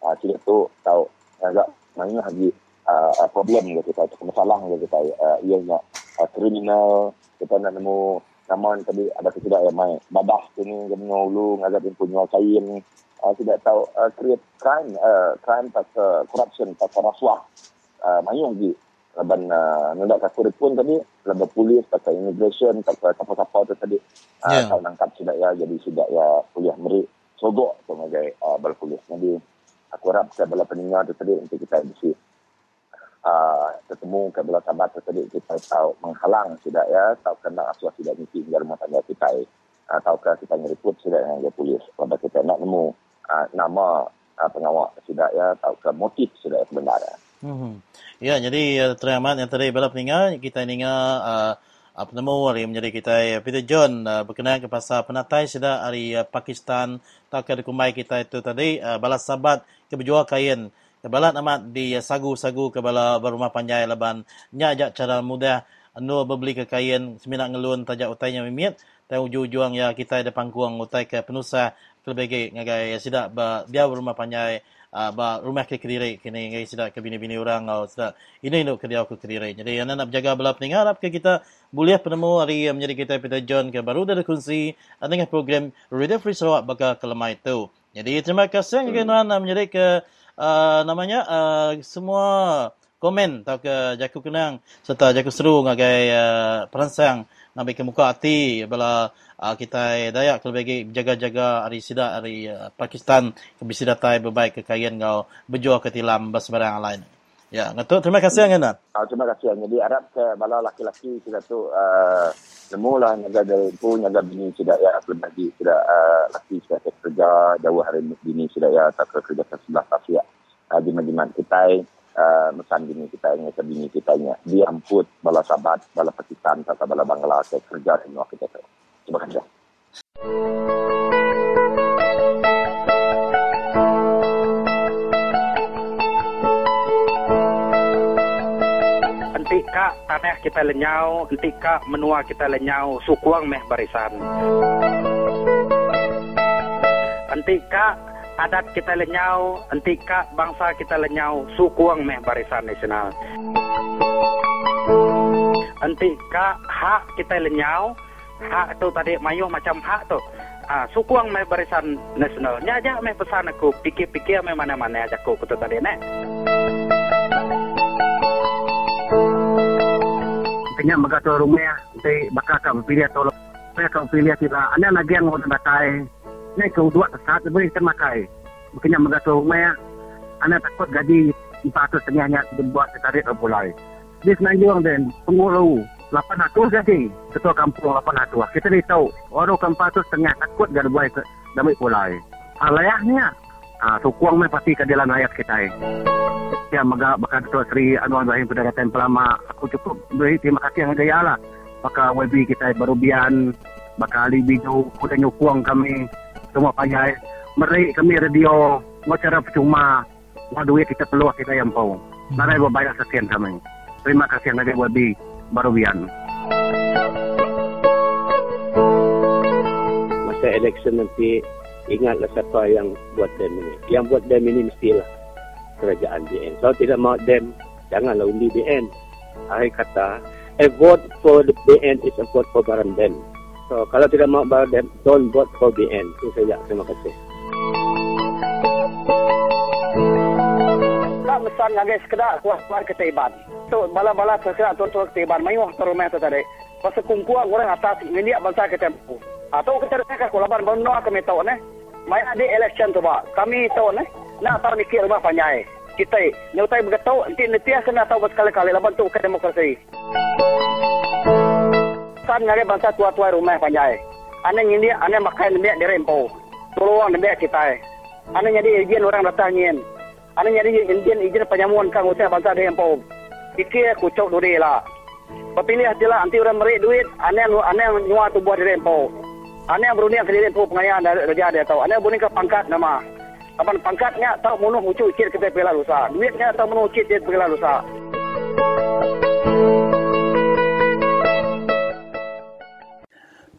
uh, tidak tu tahu agak mana lagi uh, problem gitu kita tu masalah gitu kita uh, ia nak uh, kriminal kita nak nemu nama tadi ada tidak yang main. Badah sini gemno ulu ngajar pun punya kain uh, tidak tahu uh, create crime uh, crime tak uh, corruption tak rasuah. Uh, mayung lagi laban uh, nendak kakur pun tadi laban polis pakai immigration pakai apa-apa tu tadi. Uh, yeah. kalau nangkap sudah ya jadi sudah ya kuliah meri sogok sebagai uh, bala polis. Jadi aku harap ke bala peninggal tu tadi untuk kita bisa uh, ketemu ke bala sahabat tu tadi kita tahu menghalang sudah ya. Tahu kena asuh tidak mesti hingga rumah tangga kita uh, tahu ke kita nyeriput sudah dengan polis. Kalau kita nak nemu uh, nama uh, pengawal sudah ya. Tahu ke motif sudah sebenarnya Hmm. Ya, jadi uh, teramat yang tadi bala peningat kita ingat uh, apa nama hari menjadi kita uh, Peter John uh, berkenaan ke pasal penatai sudah hari uh, Pakistan. Tak ke kumai kita itu tadi uh, bala sabat ke berjual kain ke bala amat di sagu-sagu ke bala berumah panjai laban. Nya ajak cara mudah. Anu berbeli ke kain seminak ngelun tajak utainya mimit dan ujung-ujung ya kita ada pangkuang utai ke penusa kelebih ngagai ya, sidak dia berumah panjai uh, ba rumah ke kediri kini ngai sida ke bini-bini orang au sida ini no ke dia ke kediri. Jadi yang nak jaga bala peningat harap ke kita boleh penemu hari menjadi kita Peter John ke baru dari kunci dengan program Radio Free Sarawak baka kelemah itu jadi terima kasih hmm. kerana menjadi ke uh, namanya uh, semua komen atau ke jaku kenang serta jaku seru ngagai uh, peransang ngambil ke muka hati bala uh, kita dayak kalau bagi jaga-jaga hari sida hari uh, Pakistan ke bisi datai berbaik ke kain kau berjual ke tilam bas barang lain. Ya, ngatuk terima kasih ngana. Ah, terima kasih. Jadi harap ke bala laki-laki kita tu uh, semula nyaga dari pun nyaga bini sudah ya lagi sudah uh, laki sudah kerja jauh hari bini sudah ya tak kerja ke sebelah tasya. Uh, jimat-jimat kita uh, mesan bini kita ke bini kita ini diamput bala sahabat bala Pakistan atau bala Bangladesh kerja di kita tu. Terima kasih. Entika tanah kita lenyau, entika menua kita lenyau, sukuang meh barisan. Entika adat kita lenyau, entika bangsa kita lenyau, sukuang meh barisan nasional. Entika hak kita lenyau, hak tu tadi mayu macam hak tu. Ah, sukuang mai barisan nasional. Nya aja mai pesan aku, pikir-pikir mai mana-mana aja aku kutu tadi nek. Kenya magato rumah te bakaka pilih atau saya kau pilih tidak. Anda lagi yang mau datai. Nek kau dua saat beri termakai. Kenya magato rumah anda takut gaji 400 setengahnya dibuat setarik mulai. Di senajuang dan pengurus 800 jadi ketua kampung 800 kita ni tahu orang kampung tu setengah takut dan buat damai pulai alayahnya ah sukuang pasti keadilan rakyat kita eh. Ya maga baka Dato Sri Anwar Ibrahim pada datang pelama aku cukup beri terima kasih yang gaya lah baka WB kita baru bian baka Ali Biju kuda nyukuang kami semua payah meri kami radio cara percuma Wah duit kita peluang kita yang pau. Narai berbayar sekian kami. Terima kasih yang ada WB. Barubian. Masa election nanti ingatlah siapa yang buat dem ini. Yang buat dem ini mestilah kerajaan BN. Kalau tidak mau dem, janganlah undi BN. Akhir kata, a vote for the BN is a vote for Baran dem. So, kalau tidak mau bayar debt, don't vote for BN. Itu saja. Terima kasih. Tak mesan lagi sekedar kuat-kuat ketaiban. So, bala-bala sekedar tuan-tuan ketaiban. Mayuh ke rumah tu tadi. Pasal kungkuang orang atas ini bangsa kita. Atau kita rasa kalau laban bono kami tahu ne. Mai ada election tu ba. Kami tahu ne. Nak tahu mikir rumah panjai. Kita nyutai begitu nanti nanti kena tahu berkali-kali laban tu ke demokrasi. Kan ngare bangsa tua-tua rumah panjai. Ane ini ane makan dia di rempo. Tolong dia kita. Ane jadi izin orang datang ingin. Ane jadi izin izin penyamuan kang usaha bangsa di rempo. Fikir kucuk duri lah. Papilih hatilah nanti orang merik duit. Ane ane nyua tu buat di rempo. Ane yang berunding ke diri pengayaan dari raja dia tahu. Ane berunding ke pangkat nama. Apa pangkatnya tahu munuh ucu ukit kita pela lusa. Duitnya tahu munuh ukit dia pela lusa.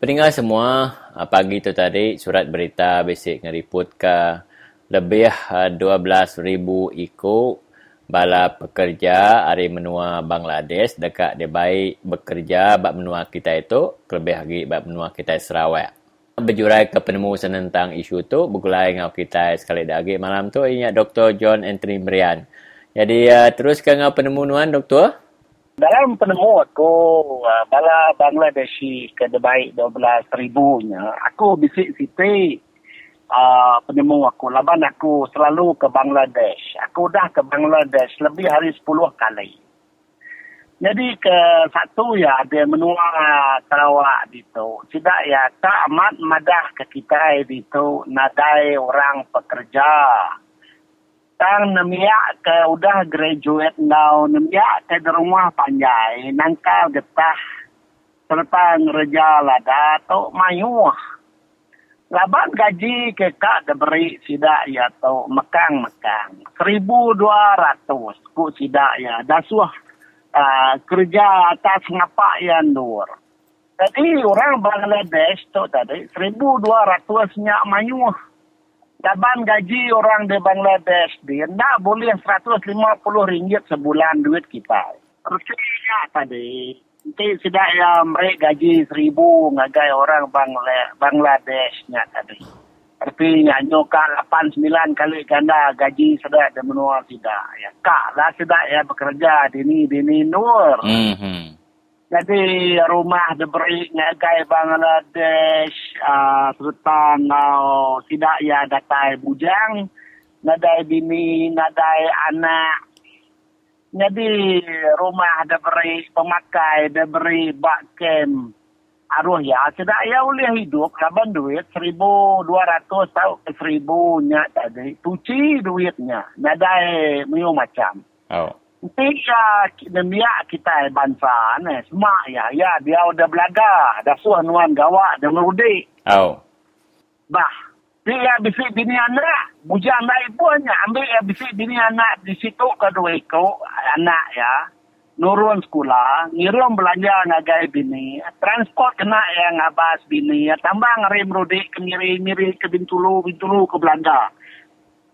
Pendengar semua, ah, pagi tu tadi surat berita basic ngeriput ke lebih ah, 12,000 ikut bala pekerja hari menua Bangladesh dekat dia baik bekerja bab menua kita itu lebih lagi bab menua kita Sarawak. Berjurai ke penemu tentang isu tu bergulai dengan kita sekali lagi malam tu ini Dr. John Anthony Brian. Jadi uh, teruskan dengan penemuan doktor. dalam penemu aku uh, bala Bangladeshi ke debaik 12 ribunya aku bisik siti uh, penemu aku laban aku selalu ke Bangladesh aku dah ke Bangladesh lebih hari 10 kali jadi ke satu ya ada menua Sarawak itu tidak ya tak amat madah ke kita itu nadai orang pekerja. Tang nemiak ke udah graduate now. Nemiak ke di rumah panjai nangkal getah. Serta ngereja lada to mayuh laban gaji ke kak diberi sidak ya to mekang-mekang. Seribu dua ratus ku sidak ya. Dasuh uh, kerja atas ngapa ya nur jadi orang Bangladesh tu tadi seribu dua ratusnya mayuh Daban gaji orang di Bangladesh dia tak boleh RM150 sebulan duit kita. Percaya tadi. Nanti sudah ya mereka gaji seribu ngagai orang Bangla Bangladesh nya tadi. Tapi nya nyoka 8 9 kali ganda gaji sudah di menua tidak ya. Kak lah sudah ya bekerja di ni di ni nur. Mm-hmm. Jadi rumah diberi ngagai Bangladesh uh, serta ngau tidak ya datai bujang, nadai bini, nadai anak. Jadi rumah diberi pemakai, diberi bak kem. Aruh ya, tidak ya boleh hidup. Laban duit seribu dua ratus tau ke seribu nya tadi. Tuci duitnya. Nadai miu macam. Oh. Tiga dunia kita bangsa ni semua ya ya dia udah belaga dah suah nuan gawa dah merudi Oh. bah dia bisik bini anak bujang naik punya ambil ya bisik bini anak di situ kedua iko anak ya nurun sekolah ngirim belanja ngagai bini transport kena yang ngabas bini tambah ngeri merudi ke ngiri ngiri ke bintulu bintulu ke belanda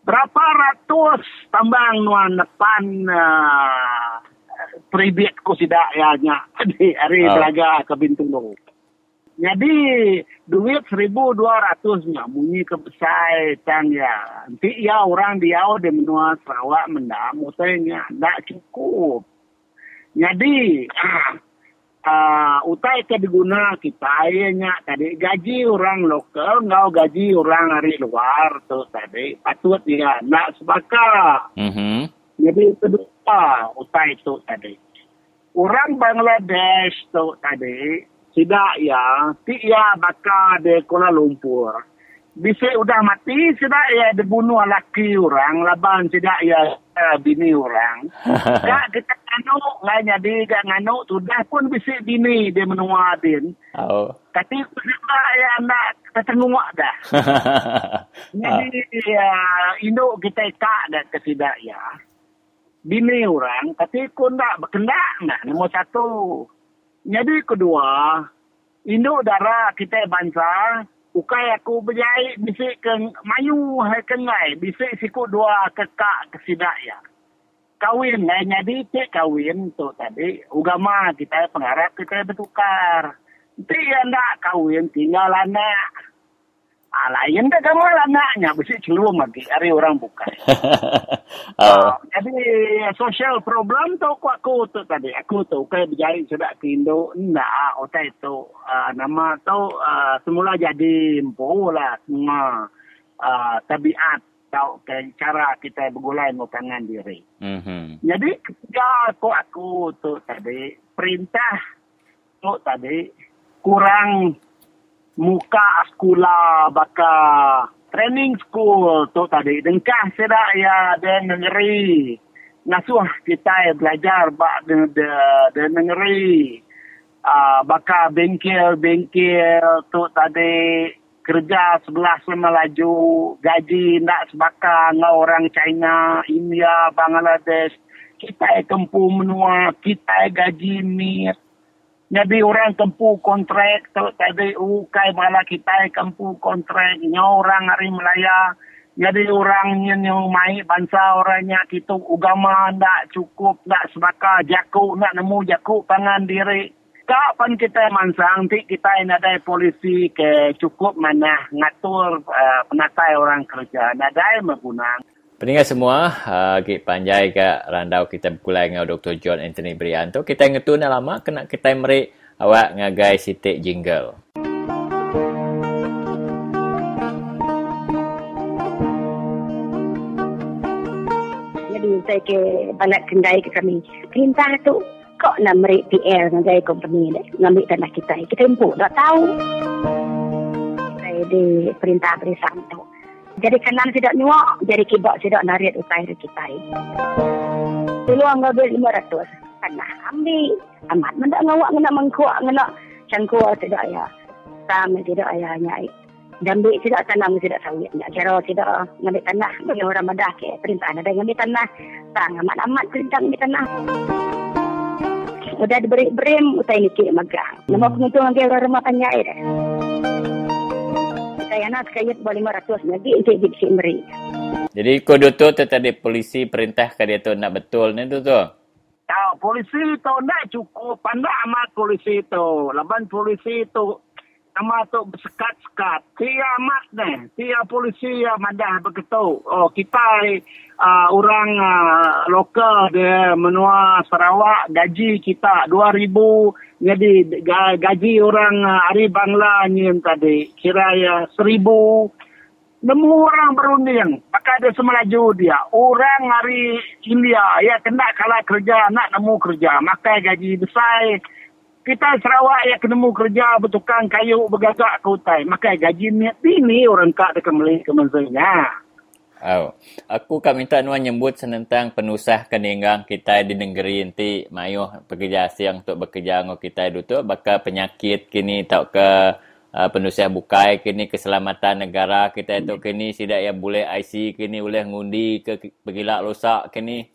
berapa ratus tambang nuan depan uh, peribit ko sidak ya nya di hari Oh. belaga ke Bintulu. Jadi duit seribu dua ratus nya bunyi ke besar tang ya. Nanti ya orang dia di menua Sarawak mendam utainya tak cukup. Jadi uh, utai ke diguna kita ayahnya tadi gaji orang lokal ngau gaji orang hari luar tu tadi patut dia nak sepakat. Mm-hmm. Jadi kedua utai itu tadi. Orang Bangladesh tu tadi tidak ya, tidak bakal di Kuala Lumpur. Bisa udah mati, tidak ya dibunuh laki orang, laban tidak ya bini orang. Kak kita nganu, nggak jadi gak nganu, sudah pun bisa bini dia menua din. Oh. Tapi kita ya nak ketengok dah. Jadi ya, induk kita kak dan ketidak ya. Bini orang, tapi kau nak berkendak nak. Nombor satu. Jadi kedua, induk darah kita bangsa, ukai aku berjahit bisik ke mayu hai kengai, bisik siku dua kekak kesidak ya. Kawin, lah jadi cek kawin tu tadi, ugama kita pengharap kita bertukar. Dia nak kahwin tinggal anak. Ah, lain dah kamu anaknya. Mesti celum lagi. Hari orang bukan. oh. Jadi social problem tu aku aku tu tadi. Aku tu kayak berjaya sudah ke Indo. Nah, otak itu ah, nama tu ah, semula jadi empu lah semua ah, tabiat atau ke cara kita bergulai mengupangan diri. Mhm. Jadi ketika aku aku tu tadi perintah tu tadi kurang muka sekolah baka training school tu tadi. Dengkah sedak ya de negeri. Ngasuh kita belajar ba de de, de negeri. Uh, baka bengkel-bengkel tu tadi. Kerja sebelah sama laju gaji nak sebaka ngau orang China, India, Bangladesh. Kita kempu menua, kita gaji ni jadi orang kempu kontrak tu tadi ukai bala kita kempu kontrak orang hari Melaya. Jadi orang yang mai bangsa orangnya kita agama tak cukup tak sebaka jaku nak nemu jaku pangan diri. Kapan kita mansang ti kita ini ada polisi ke cukup mana ngatur uh, penatai orang kerja. Nadai menggunang Pendengar semua, uh, panjai ke randau kita berkulai dengan Dr. John Anthony Brianto. Kita ngetun dah lama, kena kita merik awak ngagai sitik jingle. Jadi saya ke balak kendai ke kami. Perintah tu kok nak merik PL ngagai company ni. Ngambil tanah kita. Kita empuk, tak tahu. Saya di perintah berisam tu. Jadi kanan tidak nyuak, jadi kibak tidak narik utai kita. Dulu anggap lima ratus. Tanah ambil. Amat mendak ngawak ngena mengkuak ngena cangkuak tidak ya. Sama tidak ayahnya. Dambil tidak tanam tidak sawit. Nak kira tidak ngambil tanah. Bagi orang madah ke perintah ada ngambil tanah. Tak amat-amat perintah ngambil tanah. Udah diberi berim, utai ni kek magang. Nama penguntung lagi orang rumah panjai dah. Saya nak sekayat boleh 500 lagi untuk di beri. Jadi kau tu tadi polisi perintah ke dia tu nak betul ni tu tu. Tahu polisi tu nak cukup pandai amat polisi tu. Laban polisi tu tu bersekat-sekat. Tia amat ni. Tia polisi yang madah begitu. Oh kita uh, orang uh, lokal dia menua Sarawak gaji kita 2000 jadi gaji orang uh, Ari Bangla ni tadi kira ya 1000 nemu orang berunding pakai dia semelaju dia orang hari India ya kena kalah kerja nak nemu kerja makai gaji besar kita Sarawak ya kenemu kerja bertukang kayu bergagak ke hutai makai gaji ni ini orang kak dekat Malaysia kemazanya Oh. Aku kak minta nuan nyebut senentang penusah keninggang kita di negeri nanti mayuh pekerja asing untuk bekerja dengan kita itu bakal penyakit kini tau ke uh, penusah bukai kini keselamatan negara kita itu kini tidak ya boleh IC kini boleh ngundi ke begila rosak kini.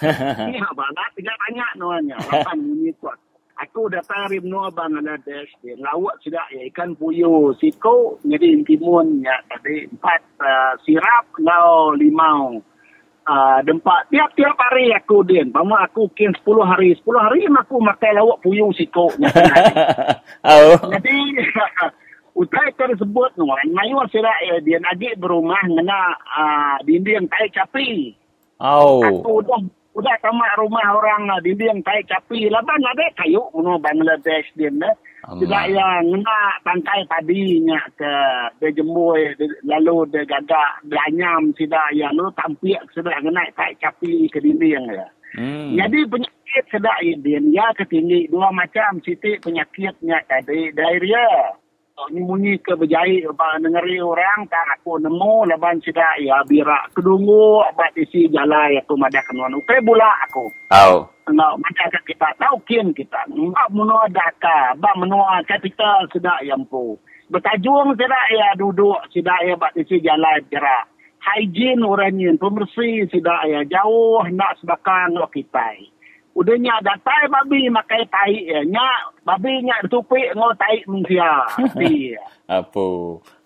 Ini apa? Tidak banyak nuannya. Lapan minit kuat. Aku datang dari benua Bangladesh. Dia ngawak sudah ya ikan puyuh. Siko jadi timun ya tadi empat uh, sirap ngau limau. Uh, dempak tiap-tiap hari aku din. Pama aku kin 10 hari. 10 hari aku makan lawak puyuh siko. oh. Jadi utai tersebut nuan. Mayu sira ya dia nagi berumah ngena uh, dinding tai capi. Oh. Aku dah udah tamak rumah orang uh, dinding tai capi. Laban ada kayu menua Bangladesh dia ne. Tidak yang ngena tangkai padinya ke dia jembui lalu dia gagak belanyam tidak yang lu tampik sudah ngena tai capi ke dinding ya. Hmm. Jadi penyakit sedak idin ya ketinggi dua macam siti penyakitnya tadi diarrhea. Oh, ni bunyi ke berjahit dengeri orang tak aku nemu leban sedak ya bira kedungu apa isi jalan ya aku madah kenuan ukai bula aku. Oh. Nak macam kita tahu kin kita. Mbak menua daka, mbak menua kapital sedak yang pu. Bertajung sedak ya duduk sedak ya bak isi jalan gerak. Hygiene orangnya, pembersih sedak ya jauh nak sebakang lo kita. Udahnya datai babi makai tai ya. Nya babi nya tupik ngo tai manusia. Dia. Apa?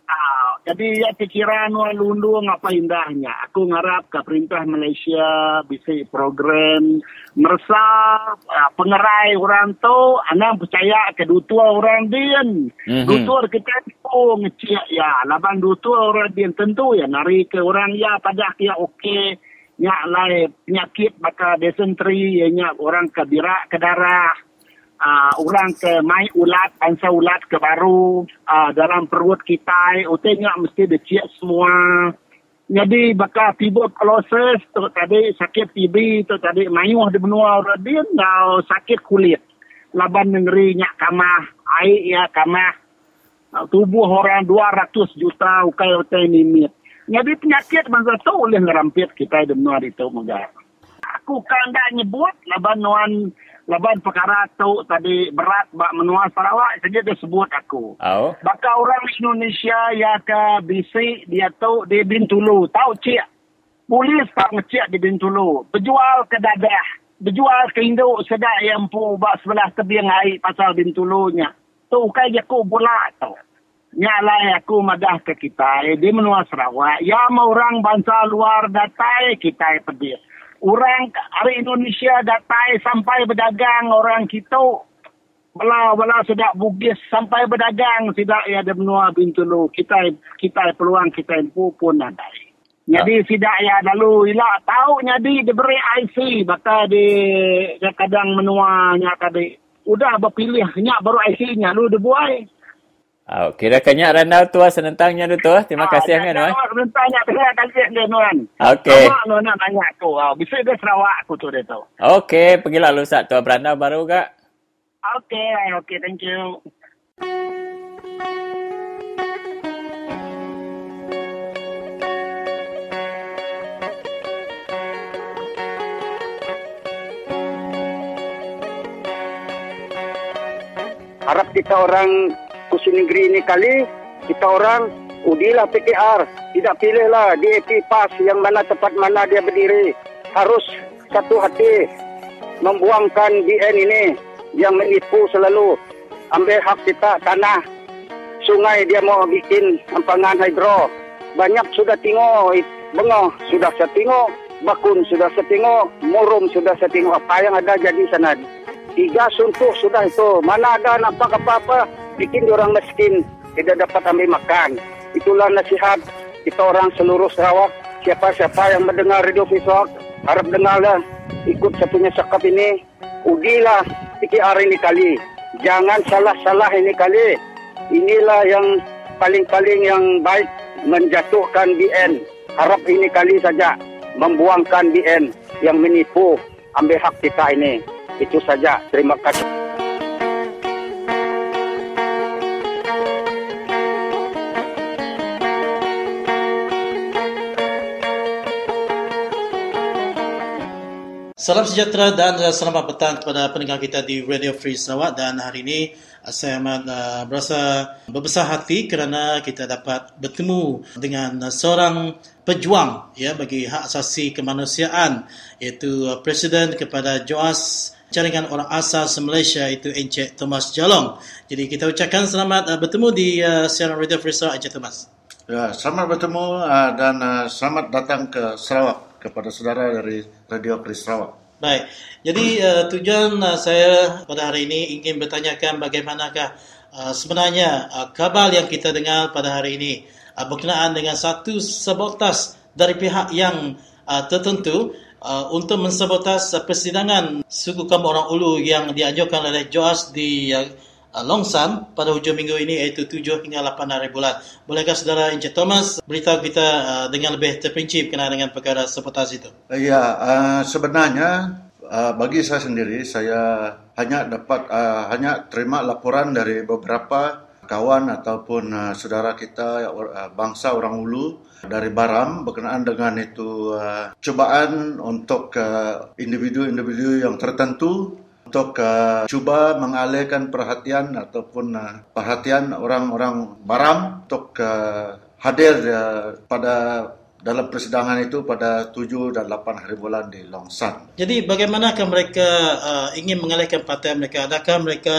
Ah, Jadi ya pikiran wa lundung apa indahnya. Aku ngarap ke perintah Malaysia bisa program merasa uh, pengerai orang tu anak percaya ke dutua orang dia. Mhm. Dutua kita tu ngecik ya. Laban dutua orang dia tentu ya nari ke orang ya pada ya okey. Nyak lai penyakit maka desentri ya nyak orang ke birak ke darah uh, orang ke mai ulat, bangsa ulat ke baru uh, dalam perut kita, utenya mesti dicik semua. Jadi bakal tiba proses tu tadi sakit TB tu tadi mayuh di benua orang dia ngau sakit kulit. Laban negeri nyak kamah, air ya kamah. Uh, tubuh orang 200 juta ukai utai nimit. Jadi penyakit bangsa tu boleh ngerampit kita di benua itu moga. Aku kan dah nyebut laban nuan laban perkara tu tadi berat bak menua Sarawak saja dia sebut aku. Oh. Bakal orang Indonesia ya ke bisik dia tu di Bintulu. Tahu cik? Polis tak ngecik di Bintulu. Berjual ke dadah. Berjual ke induk sedak yang pu bak sebelah tebing air pasal Bintulunya. Tu kai aku bola tu. Nyalai aku madah ke kita. Eh, di menua Sarawak. Ya mau orang bangsa luar datai kita pergi. Orang hari Indonesia datai sampai berdagang orang kita Belah belah sudah bugis sampai berdagang tidak ya ada benua Bintulu. Kita kita peluang kita pun pun ada. Jadi tidak ya lalu ila tahu jadi diberi IC bakal di kadang menuanya tadi. Udah berpilih nyak baru IC-nya lu dibuai. Oh, kira kanya Ranau tua senentangnya tu tu. Terima kasih Ah, kan Wan. Jangan tanya saya kasih dia nuan. Okey. Sama nu nak tanya tu. Ah, bisa dia Sarawak aku tu dia tu. Okey, pergilah lusak tua Ranau baru gak. Okay, okay, thank you. harap kita orang kursi negeri ini kali kita orang udilah PKR tidak pilihlah DAP PAS yang mana tempat mana dia berdiri. Harus satu hati membuangkan BN ini yang menipu selalu. Ambil hak kita tanah sungai dia mau bikin empangan hidro. Banyak sudah tengok bengah sudah saya tengok bakun sudah saya tengok murum sudah saya tengok. Apa yang ada jadi sana? Tiga suntuk sudah itu. Mana ada nampak apa-apa, bikin orang miskin, tidak dapat ambil makan. Itulah nasihat kita orang seluruh Sarawak. Siapa-siapa yang mendengar Radio Fisok, harap dengarlah, ikut satunya sekap ini. Udilah PKR ini kali. Jangan salah-salah ini kali. Inilah yang paling-paling yang baik menjatuhkan BN. Harap ini kali saja membuangkan BN yang menipu ambil hak kita ini. Itu saja. Terima kasih. Salam sejahtera dan uh, selamat petang kepada pendengar kita di Radio Free Sarawak dan hari ini uh, saya amat uh, berasa berbesar hati kerana kita dapat bertemu dengan uh, seorang pejuang ya bagi hak asasi kemanusiaan iaitu uh, Presiden kepada JOAS Jaringan Orang Asal Malaysia iaitu Encik Thomas Jalong. Jadi kita ucapkan selamat uh, bertemu di uh, siaran Radio Free Sarawak Encik Thomas. Ya, selamat bertemu uh, dan uh, selamat datang ke Sarawak kepada saudara dari Radio Free Sarawak. Baik. Jadi uh, tujuan uh, saya pada hari ini ingin bertanyakan bagaimanakah uh, sebenarnya uh, kabar yang kita dengar pada hari ini uh, berkenaan dengan satu sabotas dari pihak yang uh, tertentu uh, untuk mensabotas uh, persidangan suku kaum orang Ulu yang dianjurkan oleh JOAS di uh, Longsam pada hujung minggu ini iaitu 7 hingga 8 hari bulan. Bolehkah saudara Encik Thomas beritahu kita uh, dengan lebih terperinci berkenaan dengan perkara sabotas itu? Ya, uh, sebenarnya uh, bagi saya sendiri saya hanya dapat uh, hanya terima laporan dari beberapa kawan ataupun uh, saudara kita uh, bangsa orang Ulu dari Baram berkenaan dengan itu uh, cubaan untuk uh, individu-individu yang tertentu untuk uh, cuba mengalihkan perhatian ataupun uh, perhatian orang-orang Baram untuk uh, hadir uh, pada dalam persidangan itu pada 7 dan 8 hari bulan di Longsan. Jadi bagaimanakah mereka uh, ingin mengalihkan perhatian mereka? Adakah mereka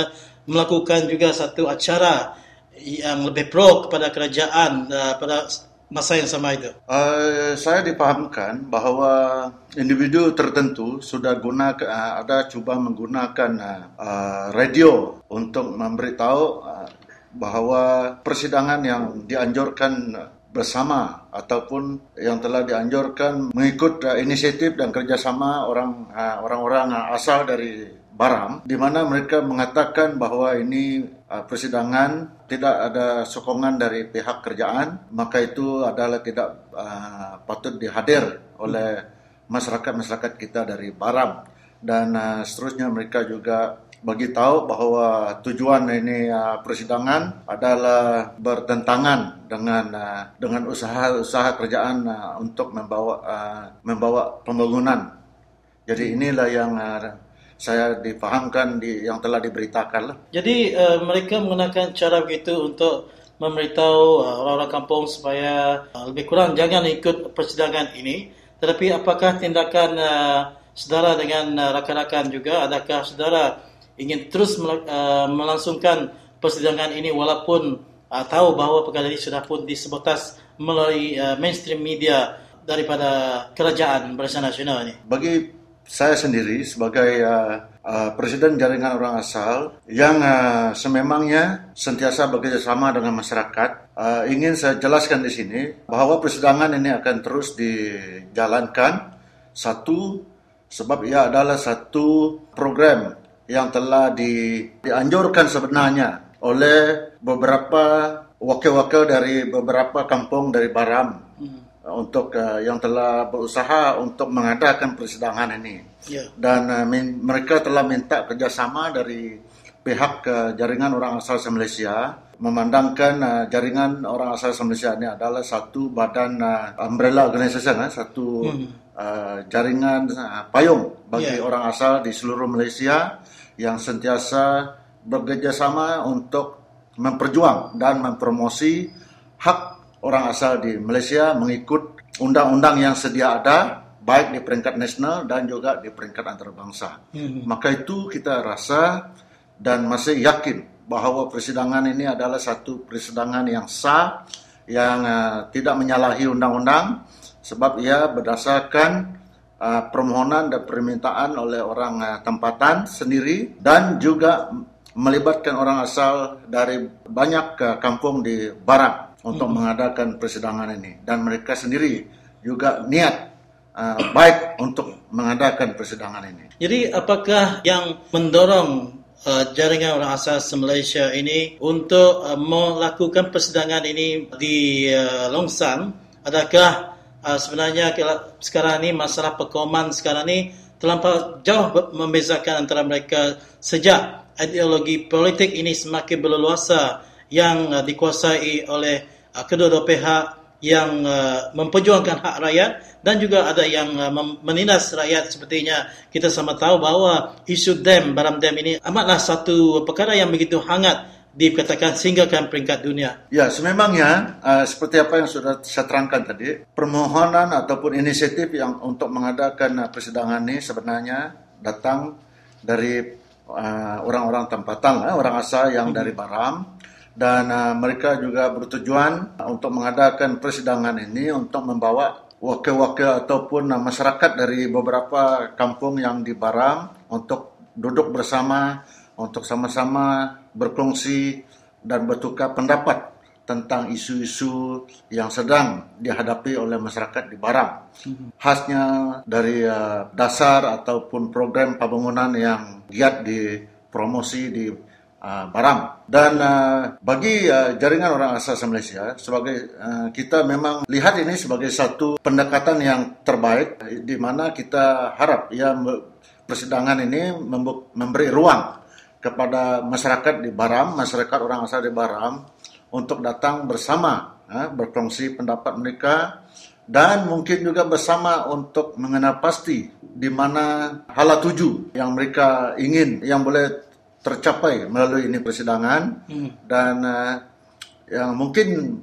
melakukan juga satu acara yang lebih pro kepada kerajaan uh, pada masa yang sama itu? Uh, saya dipahamkan bahawa individu tertentu sudah guna uh, ada cuba menggunakan uh, radio untuk memberitahu uh, bahawa persidangan yang dianjurkan bersama ataupun yang telah dianjurkan mengikut uh, inisiatif dan kerjasama orang uh, orang-orang uh, asal dari Baram di mana mereka mengatakan bahawa ini uh, persidangan tidak ada sokongan dari pihak kerajaan maka itu adalah tidak uh, patut dihadir oleh masyarakat-masyarakat kita dari Baram dan uh, seterusnya mereka juga bagi tahu bahawa tujuan ini uh, persidangan adalah bertentangan dengan uh, dengan usaha-usaha kerajaan uh, untuk membawa uh, membawa pembangunan. Jadi inilah yang uh, saya dipahamkan di yang telah diberitakan lah. Jadi uh, mereka menggunakan cara begitu untuk memberitahu uh, orang-orang kampung supaya uh, lebih kurang jangan ikut persidangan ini. Tetapi apakah tindakan uh, saudara dengan uh, rakan-rakan juga adakah saudara ingin terus uh, melangsungkan persidangan ini walaupun uh, tahu bahawa perkara ini sudah pun disebutas melalui uh, mainstream media daripada kerajaan Barisan Nasional ini. Bagi saya sendiri sebagai uh, uh, presiden jaringan orang asal yang uh, sememangnya sentiasa bekerjasama dengan masyarakat, uh, ingin saya jelaskan di sini bahawa persidangan ini akan terus dijalankan. Satu, sebab ia adalah satu program yang telah di, dianjurkan sebenarnya oleh beberapa wakil-wakil dari beberapa kampung dari Baram hmm. Untuk uh, yang telah berusaha untuk mengadakan persidangan ini. Yeah. Dan uh, min, mereka telah minta kerjasama dari pihak uh, jaringan orang asal Malaysia memandangkan uh, jaringan orang asal Malaysia ini adalah satu badan uh, umbrella organisation, uh, satu hmm. uh, jaringan uh, payung bagi yeah. orang asal di seluruh Malaysia yang sentiasa bekerjasama untuk memperjuang dan mempromosi hak orang asal di Malaysia mengikut undang-undang yang sedia ada baik di peringkat nasional dan juga di peringkat antarabangsa. Hmm. Maka itu kita rasa dan masih yakin bahawa persidangan ini adalah satu persidangan yang sah yang uh, tidak menyalahi undang-undang sebab ia berdasarkan uh, permohonan dan permintaan oleh orang uh, tempatan sendiri dan juga melibatkan orang asal dari banyak uh, kampung di barat untuk hmm. mengadakan persidangan ini dan mereka sendiri juga niat uh, baik untuk mengadakan persidangan ini. Jadi apakah yang mendorong uh, jaringan orang asal Malaysia ini untuk uh, melakukan persidangan ini di uh, Longsang adakah uh, sebenarnya sekarang ini masalah pekoman sekarang ini terlampau jauh membezakan antara mereka sejak ideologi politik ini semakin berleluasa yang uh, dikuasai oleh uh, kedua-dua pihak yang uh, memperjuangkan hak rakyat dan juga ada yang uh, menindas rakyat sepertinya kita sama tahu bahawa isu dam baram dam ini amatlah satu perkara yang begitu hangat dikatakan sehinggakan peringkat dunia. Ya, sememangnya uh, seperti apa yang sudah saya terangkan tadi, permohonan ataupun inisiatif yang untuk mengadakan uh, persidangan ini sebenarnya datang dari uh, orang-orang tempatan, uh, orang asal yang hmm. dari Baram dan uh, mereka juga bertujuan untuk mengadakan persidangan ini untuk membawa wakil-wakil ataupun uh, masyarakat dari beberapa kampung yang di Baram untuk duduk bersama untuk sama-sama berkongsi dan bertukar pendapat tentang isu-isu yang sedang dihadapi oleh masyarakat di Baram. Khasnya dari uh, dasar ataupun program pembangunan yang giat dipromosi di uh, Baram. Dan uh, bagi uh, jaringan orang asal Malaysia, sebagai uh, kita memang lihat ini sebagai satu pendekatan yang terbaik di mana kita harap ya persidangan ini memberi ruang kepada masyarakat di Baram, masyarakat orang asal di Baram untuk datang bersama ya, berkongsi pendapat mereka dan mungkin juga bersama untuk mengenal pasti di mana hala tuju yang mereka ingin yang boleh tercapai melalui ini persidangan hmm. dan uh, yang mungkin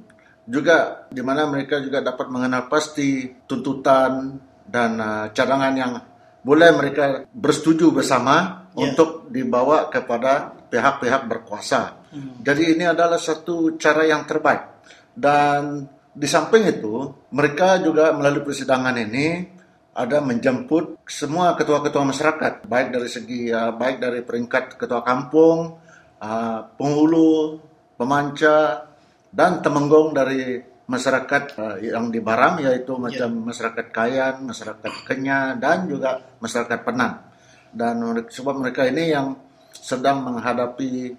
juga di mana mereka juga dapat mengenal pasti tuntutan dan uh, cadangan yang boleh mereka bersetuju bersama yeah. untuk dibawa kepada pihak-pihak berkuasa. Hmm. Jadi ini adalah satu cara yang terbaik. Dan di samping itu, mereka juga melalui persidangan ini ada menjemput semua ketua-ketua masyarakat, baik dari segi uh, baik dari peringkat ketua kampung, uh, penghulu, pemanca dan temenggung dari masyarakat uh, yang di Baram yaitu ya. macam yeah. masyarakat Kayan, masyarakat Kenya dan juga masyarakat Penang. Dan sebab mereka ini yang sedang menghadapi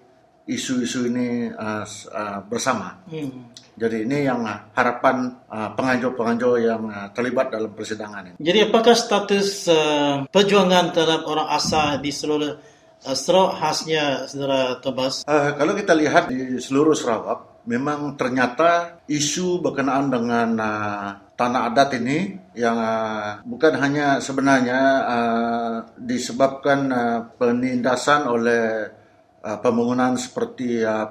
isu-isu ini uh, uh, bersama. Hmm. Jadi ini yang harapan uh, penganjur-penganjur yang uh, terlibat dalam persidangan ini. Jadi apakah status uh, perjuangan terhadap orang asal di seluruh uh, Sarawak khasnya saudara Tobas? Uh, kalau kita lihat di seluruh Sarawak, memang ternyata isu berkenaan dengan uh, tanah adat ini yang uh, bukan hanya sebenarnya uh, disebabkan uh, penindasan oleh uh, pembangunan seperti uh,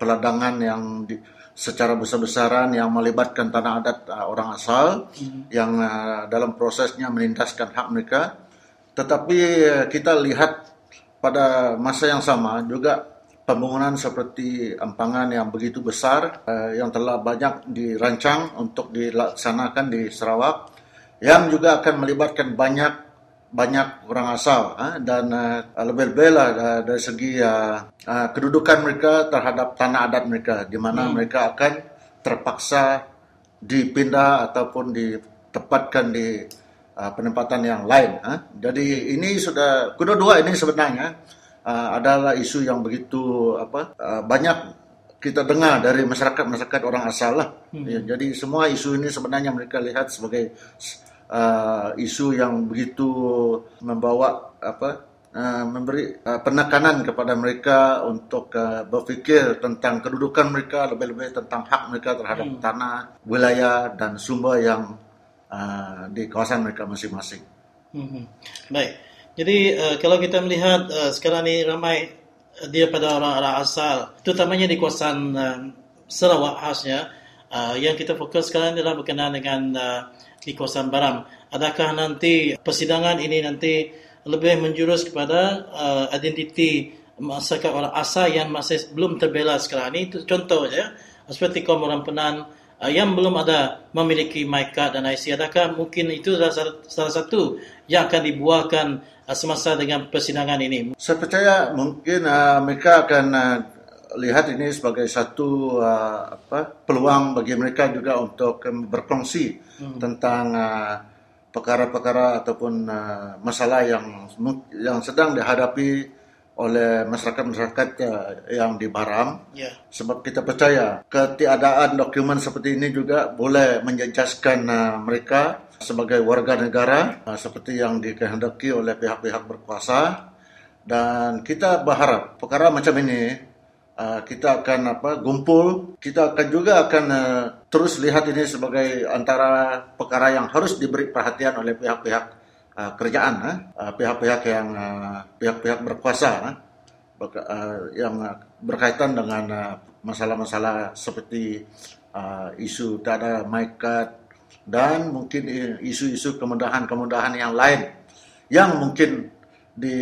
peladangan yang di, secara besar-besaran yang melibatkan tanah adat uh, orang asal hmm. yang uh, dalam prosesnya menindaskan hak mereka tetapi uh, kita lihat pada masa yang sama juga pembangunan seperti empangan yang begitu besar uh, yang telah banyak dirancang untuk dilaksanakan di Sarawak yang juga akan melibatkan banyak banyak orang asal uh, dan uh, lebih-lebih lah uh, dari segi uh, uh, kedudukan mereka terhadap tanah adat mereka di mana hmm. mereka akan terpaksa dipindah ataupun ditempatkan di uh, penempatan yang lain. Uh. Jadi ini sudah kedua-dua ini sebenarnya uh, adalah isu yang begitu apa uh, banyak kita dengar dari masyarakat masyarakat orang asal lah. Hmm. Ya, jadi semua isu ini sebenarnya mereka lihat sebagai uh, isu yang begitu membawa apa uh, memberi uh, penekanan kepada mereka untuk uh, berfikir tentang kedudukan mereka lebih-lebih tentang hak mereka terhadap hmm. tanah, wilayah dan sumber yang uh, di kawasan mereka masing-masing. Hmm. Baik. Jadi uh, kalau kita melihat uh, sekarang ini ramai uh, dia pada orang-orang asal, terutamanya di kawasan uh, Sarawak khasnya, uh, yang kita fokus sekarang adalah berkenaan dengan uh, di kawasan Baram. Adakah nanti persidangan ini nanti lebih menjurus kepada uh, identiti masyarakat orang asal yang masih belum terbela sekarang ini? Itu contoh ya, seperti kaum orang Penan, uh, yang belum ada memiliki MyCard dan IC adakah mungkin itu adalah salah satu yang akan dibuahkan uh, semasa dengan persidangan ini? Saya percaya mungkin uh, mereka akan uh, lihat ini sebagai satu uh, apa peluang bagi mereka juga untuk um, berkongsi hmm. tentang uh, perkara-perkara ataupun uh, masalah yang yang sedang dihadapi oleh masyarakat-masyarakat yang di Baram. Yeah. Sebab kita percaya ketiadaan dokumen seperti ini juga boleh menjejaskan uh, mereka sebagai warga negara uh, seperti yang dikehendaki oleh pihak-pihak berkuasa dan kita berharap perkara macam ini uh, kita akan apa gumpul. Kita akan juga akan uh, terus lihat ini sebagai antara perkara yang harus diberi perhatian oleh pihak-pihak uh, kerjaan uh, pihak-pihak yang uh, pihak-pihak berkuasa uh, uh, yang berkaitan dengan uh, masalah-masalah seperti uh, isu tak maikat dan mungkin isu-isu kemudahan-kemudahan yang lain yang mungkin di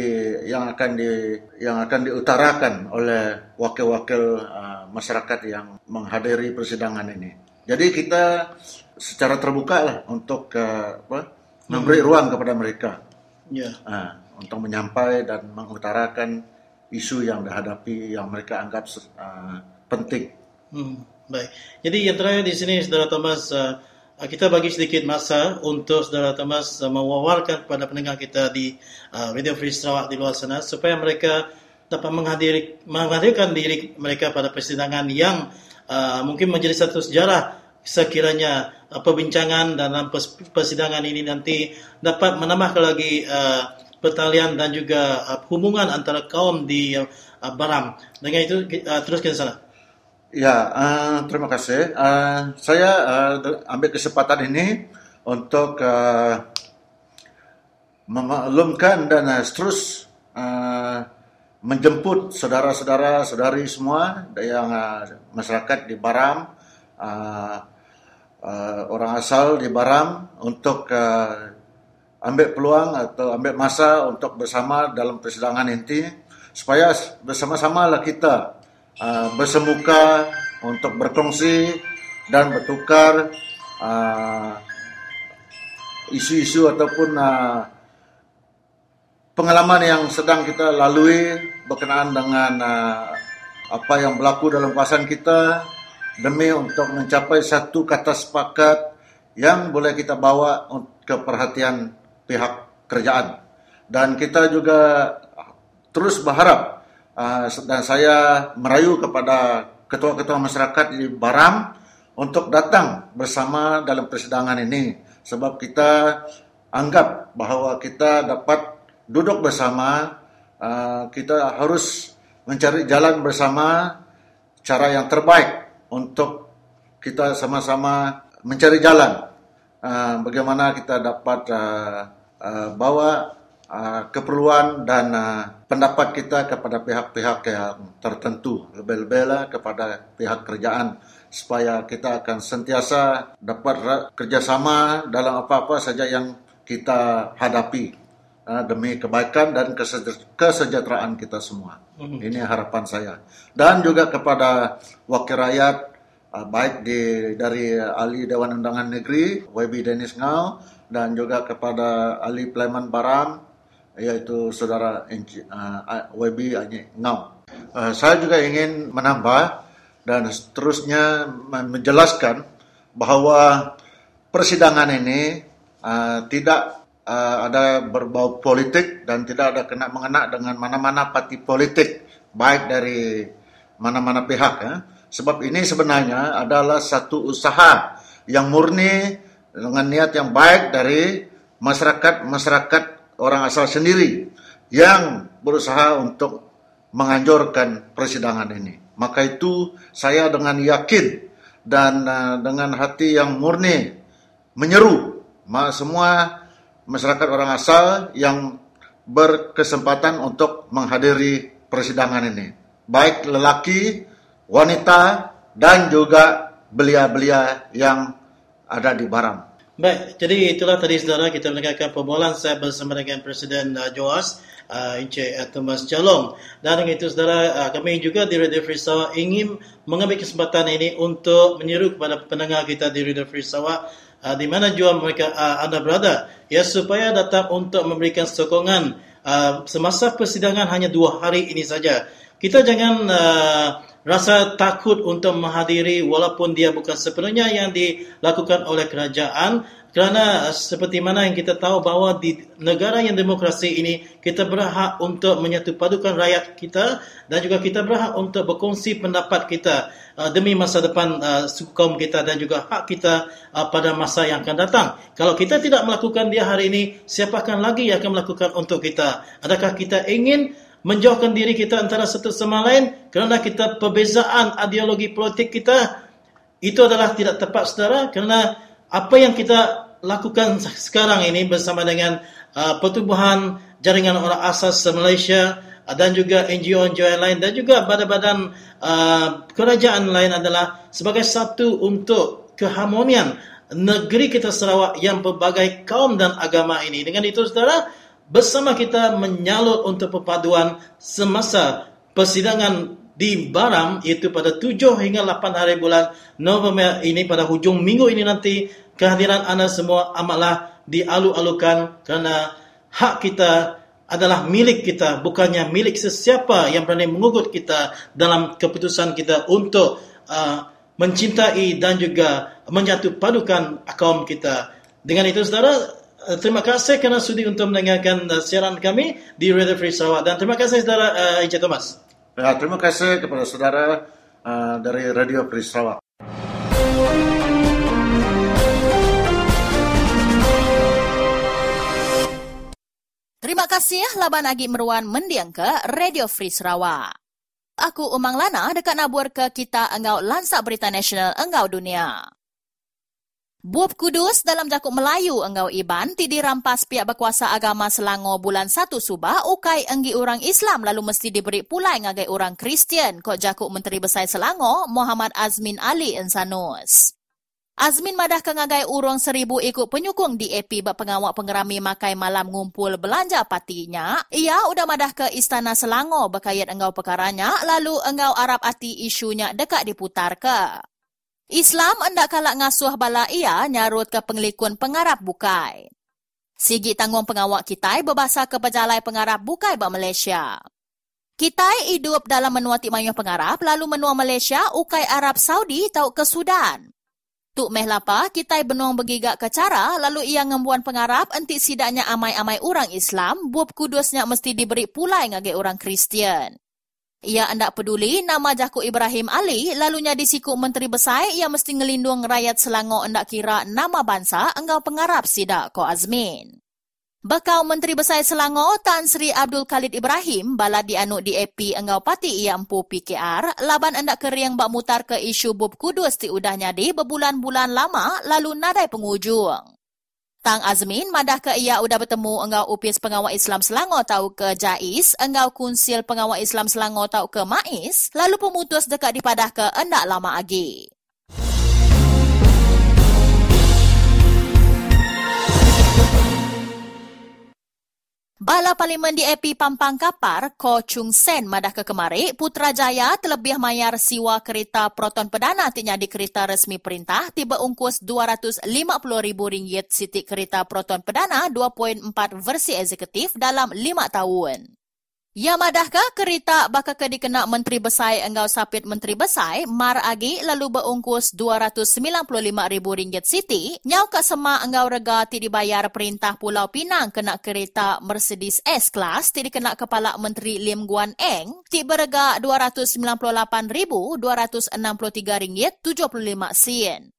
yang akan di yang akan diutarakan oleh wakil-wakil uh, masyarakat yang menghadiri persidangan ini. Jadi kita secara terbuka lah untuk uh, apa, memberi ruang kepada mereka yeah. uh, untuk menyampaikan dan mengutarakan isu yang dihadapi yang mereka anggap uh, penting. Hmm, baik. Jadi yang terakhir di sini, saudara Thomas. Uh, kita bagi sedikit masa untuk saudara Thomas mewawarkan kepada pendengar kita di uh, Radio Free Sarawak di luar sana supaya mereka dapat menghadiri, menghadirkan diri mereka pada persidangan yang uh, mungkin menjadi satu sejarah sekiranya uh, perbincangan dalam persidangan ini nanti dapat menambah lagi uh, pertalian dan juga uh, hubungan antara kaum di uh, Baram. Dengan itu uh, teruskan sana. Ya, uh, terima kasih. Uh, saya uh, ambil kesempatan ini untuk uh, memaklumkan dan uh, terus uh, menjemput saudara-saudara, saudari semua yang uh, masyarakat di Baram, uh, uh, orang asal di Baram untuk uh, ambil peluang atau ambil masa untuk bersama dalam persidangan ini supaya bersama-sama lah kita uh, bersemuka untuk berkongsi dan bertukar uh, isu-isu ataupun uh, pengalaman yang sedang kita lalui berkenaan dengan uh, apa yang berlaku dalam kawasan kita demi untuk mencapai satu kata sepakat yang boleh kita bawa ke perhatian pihak kerajaan. Dan kita juga terus berharap uh, dan saya merayu kepada ketua-ketua masyarakat di Baram untuk datang bersama dalam persidangan ini. Sebab kita anggap bahawa kita dapat duduk bersama uh, kita harus mencari jalan bersama cara yang terbaik untuk kita sama-sama mencari jalan. Uh, bagaimana kita dapat bawa uh, keperluan dan uh, pendapat kita kepada pihak-pihak yang tertentu lebih-lebihlah kepada pihak kerajaan supaya kita akan sentiasa dapat kerjasama dalam apa-apa saja yang kita hadapi uh, demi kebaikan dan kesejahteraan kita semua. Hmm. Ini harapan saya. Dan juga kepada wakil rakyat uh, baik di dari ahli Dewan Undangan Negeri YB Dennis Ngau dan juga kepada ahli Pleman Baram yaitu saudara uh, YB Ngau. Uh, saya juga ingin menambah dan seterusnya menjelaskan bahawa persidangan ini uh, tidak uh, ada berbau politik dan tidak ada kena mengena dengan mana-mana parti politik baik dari mana-mana pihak ya. Sebab ini sebenarnya adalah satu usaha yang murni dengan niat yang baik dari masyarakat-masyarakat orang asal sendiri yang berusaha untuk menganjurkan persidangan ini. Maka itu saya dengan yakin dan uh, dengan hati yang murni menyeru semua masyarakat orang asal yang berkesempatan untuk menghadiri persidangan ini. Baik lelaki, wanita dan juga belia-belia yang ada di Baram. Baik, jadi itulah tadi saudara kita mendengarkan perbualan saya bersama dengan Presiden uh, Joas uh, Encik uh, Thomas Jalong. Dan dengan itu saudara, uh, kami juga di Radio Free Sarawak ingin mengambil kesempatan ini untuk menyeru kepada pendengar kita di Radio Free Sarawak uh, di mana jua mereka uh, anda berada ya supaya datang untuk memberikan sokongan uh, semasa persidangan hanya dua hari ini saja. Kita jangan uh, rasa takut untuk menghadiri walaupun dia bukan sepenuhnya yang dilakukan oleh kerajaan kerana seperti mana yang kita tahu bahawa di negara yang demokrasi ini kita berhak untuk menyatu padukan rakyat kita dan juga kita berhak untuk berkongsi pendapat kita uh, demi masa depan uh, suku kaum kita dan juga hak kita uh, pada masa yang akan datang. Kalau kita tidak melakukan dia hari ini, siapakah lagi yang akan melakukan untuk kita? Adakah kita ingin menjauhkan diri kita antara satu sama lain kerana kita perbezaan ideologi politik kita itu adalah tidak tepat saudara kerana apa yang kita lakukan sekarang ini bersama dengan uh, pertubuhan jaringan orang asas Malaysia uh, dan juga NGO-NGO lain dan juga badan-badan uh, kerajaan lain adalah sebagai satu untuk keharmonian negeri kita Sarawak yang berbagai kaum dan agama ini. Dengan itu saudara, bersama kita menyalur untuk perpaduan semasa persidangan di Baram iaitu pada 7 hingga 8 hari bulan November ini pada hujung minggu ini nanti kehadiran anda semua amatlah dialu-alukan kerana hak kita adalah milik kita bukannya milik sesiapa yang berani mengugut kita dalam keputusan kita untuk uh, mencintai dan juga menyatu padukan kaum kita. Dengan itu saudara, terima kasih kerana sudi untuk mendengarkan uh, siaran kami di Radio Free Sarawak dan terima kasih saudara uh, Encik Thomas. Ya, terima kasih kepada saudara uh, dari Radio Free Sarawak. Terima kasih Laban Agi Meruan mendiang ke Radio Free Sarawak. Aku Umang Lana dekat nabur ke kita engau lansak berita nasional engau dunia. Buap Kudus dalam Jakub Melayu enggau Iban ti dirampas pihak berkuasa agama Selangor bulan 1 Subah ukai enggi orang Islam lalu mesti diberi pulai ngagai orang Kristian kok Jakub Menteri Besar Selangor Muhammad Azmin Ali Insanus. Azmin madah kengagai urung seribu ikut penyukung DAP bak pengawak pengerami makai malam ngumpul belanja patinya. Ia udah madah ke Istana Selangor berkait engau perkaranya lalu engau Arab ati isunya dekat diputar ke. Islam endak kalak ngasuh bala ia nyarut ke pengelikun pengarap bukai. Sigi tanggung pengawak kita berbahasa ke pejalai pengarap bukai bak Malaysia. Kita hidup dalam menua mayuh pengarap lalu menua Malaysia ukai Arab Saudi tau ke Sudan. Tuk meh lapa, kita benuang bergigak ke cara, lalu ia ngembuan pengarap enti sidaknya amai-amai orang Islam, buat kudusnya mesti diberi pulai ngagai orang Kristian. Ia hendak peduli nama Jakub Ibrahim Ali, lalunya disiku Menteri Besar, ia mesti ngelindung rakyat Selangor hendak kira nama bangsa engkau pengarap sidak ko Azmin. Bakau Menteri Besar Selangor Tan Sri Abdul Khalid Ibrahim bala dianu di AP engau pati ia empu PKR laban endak keriang bak mutar ke isu bub kudus ti udah nyadi berbulan-bulan lama lalu nadai pengujung. Tang Azmin madah ke ia udah bertemu engau upis pengawal Islam Selangor tau ke Jais, engau kunsil pengawal Islam Selangor tau ke Mais, lalu pemutus dekat dipadah ke endak lama lagi. Bala Parlimen di EP Pampang Kapar, Ko Chung Sen madah ke kemari, Putrajaya terlebih mayar siwa kereta proton perdana tinya di kereta resmi perintah tiba ungkus RM250,000 siti kereta proton perdana 2.4 versi eksekutif dalam 5 tahun. Ya madahkah kereta bakal ke dikena Menteri Besar engau sapit Menteri Besar Mar Agi lalu berungkus RM295,000 siti nyau ke sema engau rega ti dibayar perintah Pulau Pinang kena kereta Mercedes S-Class ti dikena Kepala Menteri Lim Guan Eng ti berega RM298,263.75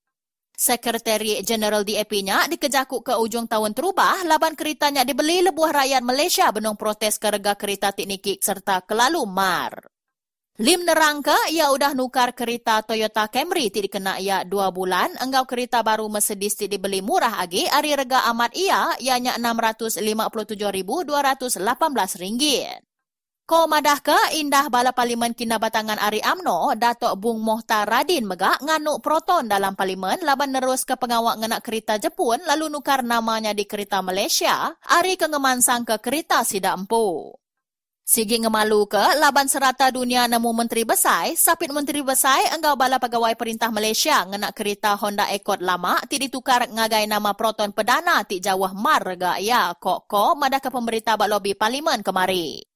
Sekretari Jeneral DAP-nya dikejakuk ke ujung tahun terubah laban keritanya dibeli lebuah rakyat Malaysia benung protes kerega kereta teknikik serta kelalu mar. Lim nerangka ia udah nukar kereta Toyota Camry ti dikena ia dua bulan enggau kereta baru Mercedes ti dibeli murah lagi ari rega amat ia ianya RM657,218. Ko madah ke indah bala parlimen kina batangan Ari Amno, Datuk Bung Mohtar Radin megak nganuk proton dalam parlimen laban nerus ke pengawak ngenak kereta Jepun lalu nukar namanya di kereta Malaysia, Ari kengemansang ke kereta Sidak Empu. Sigi ngemalu ke laban serata dunia nemu menteri besar, sapit menteri besar enggau bala pegawai perintah Malaysia ngenak kereta Honda Accord lama ti ditukar ngagai nama proton perdana ti jawah mar rega ya kok ko madah ke pemerintah bak lobi parlimen kemari.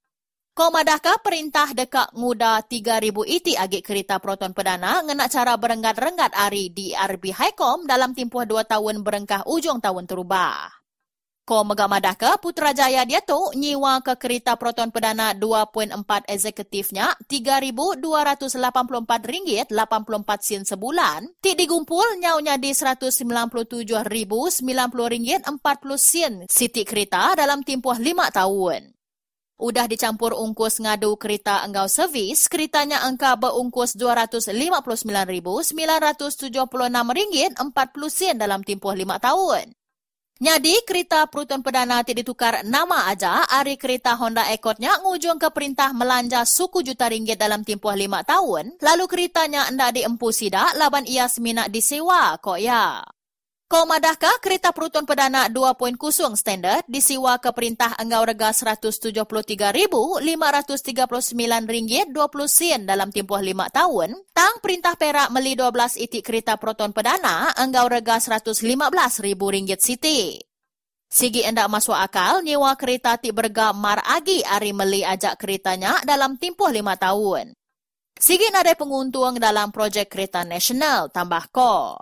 Kau madahkah perintah dekat muda 3,000 iti agik kereta proton perdana ngenak cara berenggat-renggat ari di RB Highcom dalam tempoh dua tahun berengkah ujung tahun terubah. Kau megak madahkah Putrajaya dia tu nyiwa ke kereta proton perdana 2.4 eksekutifnya RM3,284.84 sebulan, ti digumpul nyaunya di RM197,090.40 siti kereta dalam tempoh lima tahun. Udah dicampur ungkus ngadu kereta enggau servis, keretanya angka berungkus RM259,976.40 dalam tempoh lima tahun. Nyadi kereta Proton Perdana ti ditukar nama aja, ari kereta Honda Accord-nya ngujung ke perintah melanja suku juta ringgit dalam tempoh lima tahun, lalu keretanya ndak diempu sidak laban ia seminak disewa kok ya. Kau madahkah kereta Proton Perdana 2.0 standard disiwa ke perintah enggau rega RM173,539.20 dalam tempoh 5 tahun, tang perintah perak meli 12 itik kereta Proton Perdana enggau rega RM115,000 siti. Sigi endak masuk akal, nyewa kereta ti berga mar agi ari meli ajak keretanya dalam tempoh 5 tahun. Sigi nadai penguntung dalam projek kereta nasional, tambah ko.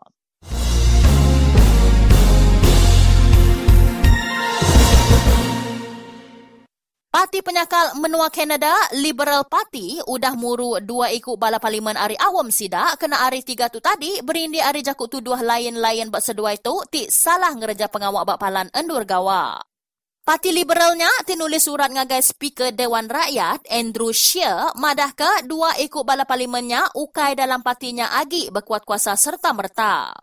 Parti penyakal menua Kanada, Liberal Party, udah muru dua ikut bala parlimen ari awam sida, kena ari tiga tu tadi, berindi ari jakut tuduh lain-lain bak sedua itu, ti salah ngereja pengawak bak palan endur gawa. Parti Liberalnya tinulis surat ngagai Speaker Dewan Rakyat, Andrew Scheer, madah ke dua ikut bala parlimennya ukai dalam partinya agi berkuat kuasa serta merta.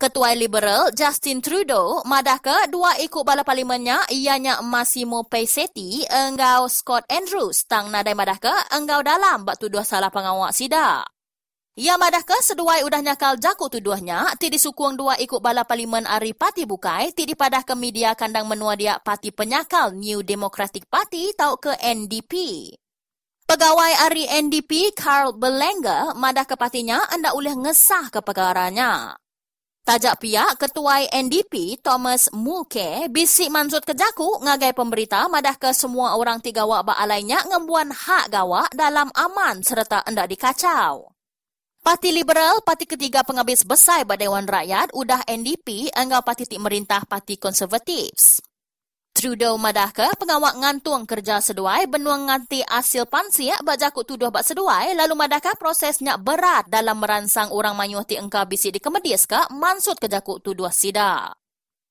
Ketua Liberal Justin Trudeau madah ke dua ikut bala parlimennya ianya Massimo Paisetti enggau Scott Andrews tang nadai madah ke enggau dalam bak tuduh salah pengawak sida. Ya madah ke seduai udah nyakal jaku tuduhnya, ti disukung dua ikut bala parlimen ari parti bukai, ti dipadah ke media kandang menua dia parti penyakal New Democratic Party tau ke NDP. Pegawai ari NDP Carl Belenga madah ke partinya anda boleh ngesah ke perkaranya. Tajak pihak Ketua NDP Thomas Mulke bisik mansut ke jaku ngagai pemberita madah ke semua orang tiga wak ba alainya ngembuan hak gawak dalam aman serta hendak dikacau. Parti Liberal, parti ketiga penghabis besar pada Dewan Rakyat, udah NDP anggap parti tik merintah parti konservatif. Trudeau madah ke pengawak ngantung kerja seduai benuang nganti hasil pansia bajakut tuduh bak seduai lalu madah ke prosesnya berat dalam meransang orang manyuh ti engkau bisi di kemedis ke mansut ke jakut tuduh sida.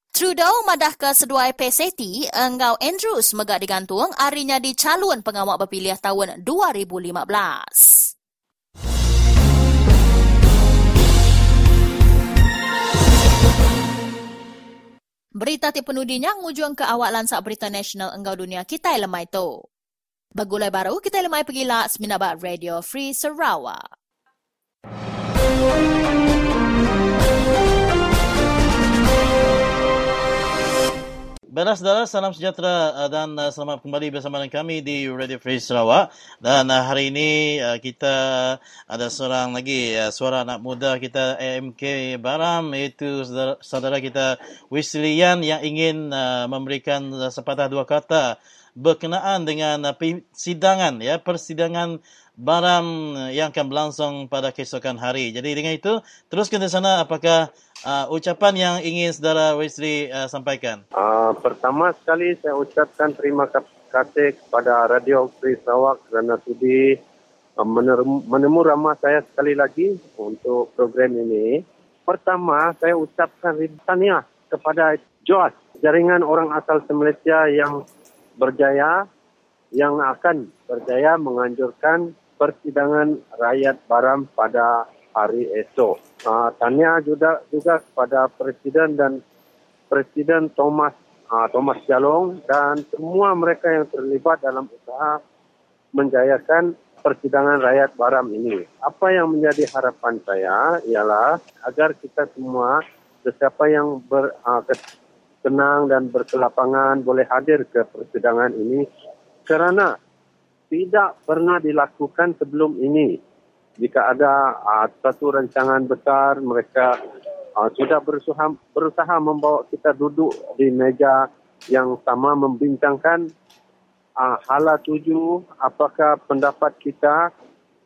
Trudeau madah ke seduai PCT engkau Andrews megak digantung arinya di calon pengawak berpilihan tahun 2015. Berita ti penudinya ngujung ke awak lansak berita nasional enggau dunia kita lemai tu. Bagulai baru kita lemai pergi lah Seminabat Radio Free Sarawak. Baiklah saudara, salam sejahtera uh, dan uh, selamat kembali bersama dengan kami di Radio Free Sarawak. Dan uh, hari ini kita ada seorang lagi suara anak muda kita AMK Baram iaitu saudara, kita Wislian yang ingin memberikan sepatah dua kata berkenaan dengan persidangan ya persidangan Baram yang akan berlangsung pada keesokan hari. Jadi dengan itu teruskan di sana apakah uh, ucapan yang ingin saudara Wesley uh, sampaikan? Uh, pertama sekali saya ucapkan terima kasih kepada Radio Free Sarawak kerana sudi menemu ramah saya sekali lagi untuk program ini. Pertama, saya ucapkan tahniah kepada JOAS, Jaringan Orang Asal Malaysia yang berjaya yang akan berjaya menganjurkan persidangan rakyat Baram pada hari esok. Uh, tanya juga juga kepada Presiden dan Presiden Thomas uh, Thomas Jalong dan semua mereka yang terlibat dalam usaha menjayakan persidangan rakyat Baram ini. Apa yang menjadi harapan saya ialah agar kita semua sesiapa yang ber, uh, tenang dan berkelapangan boleh hadir ke persidangan ini kerana tidak pernah dilakukan sebelum ini jika ada uh, satu rancangan besar mereka uh, sudah berusaha berusaha membawa kita duduk di meja yang sama membincangkan uh, hala tuju apakah pendapat kita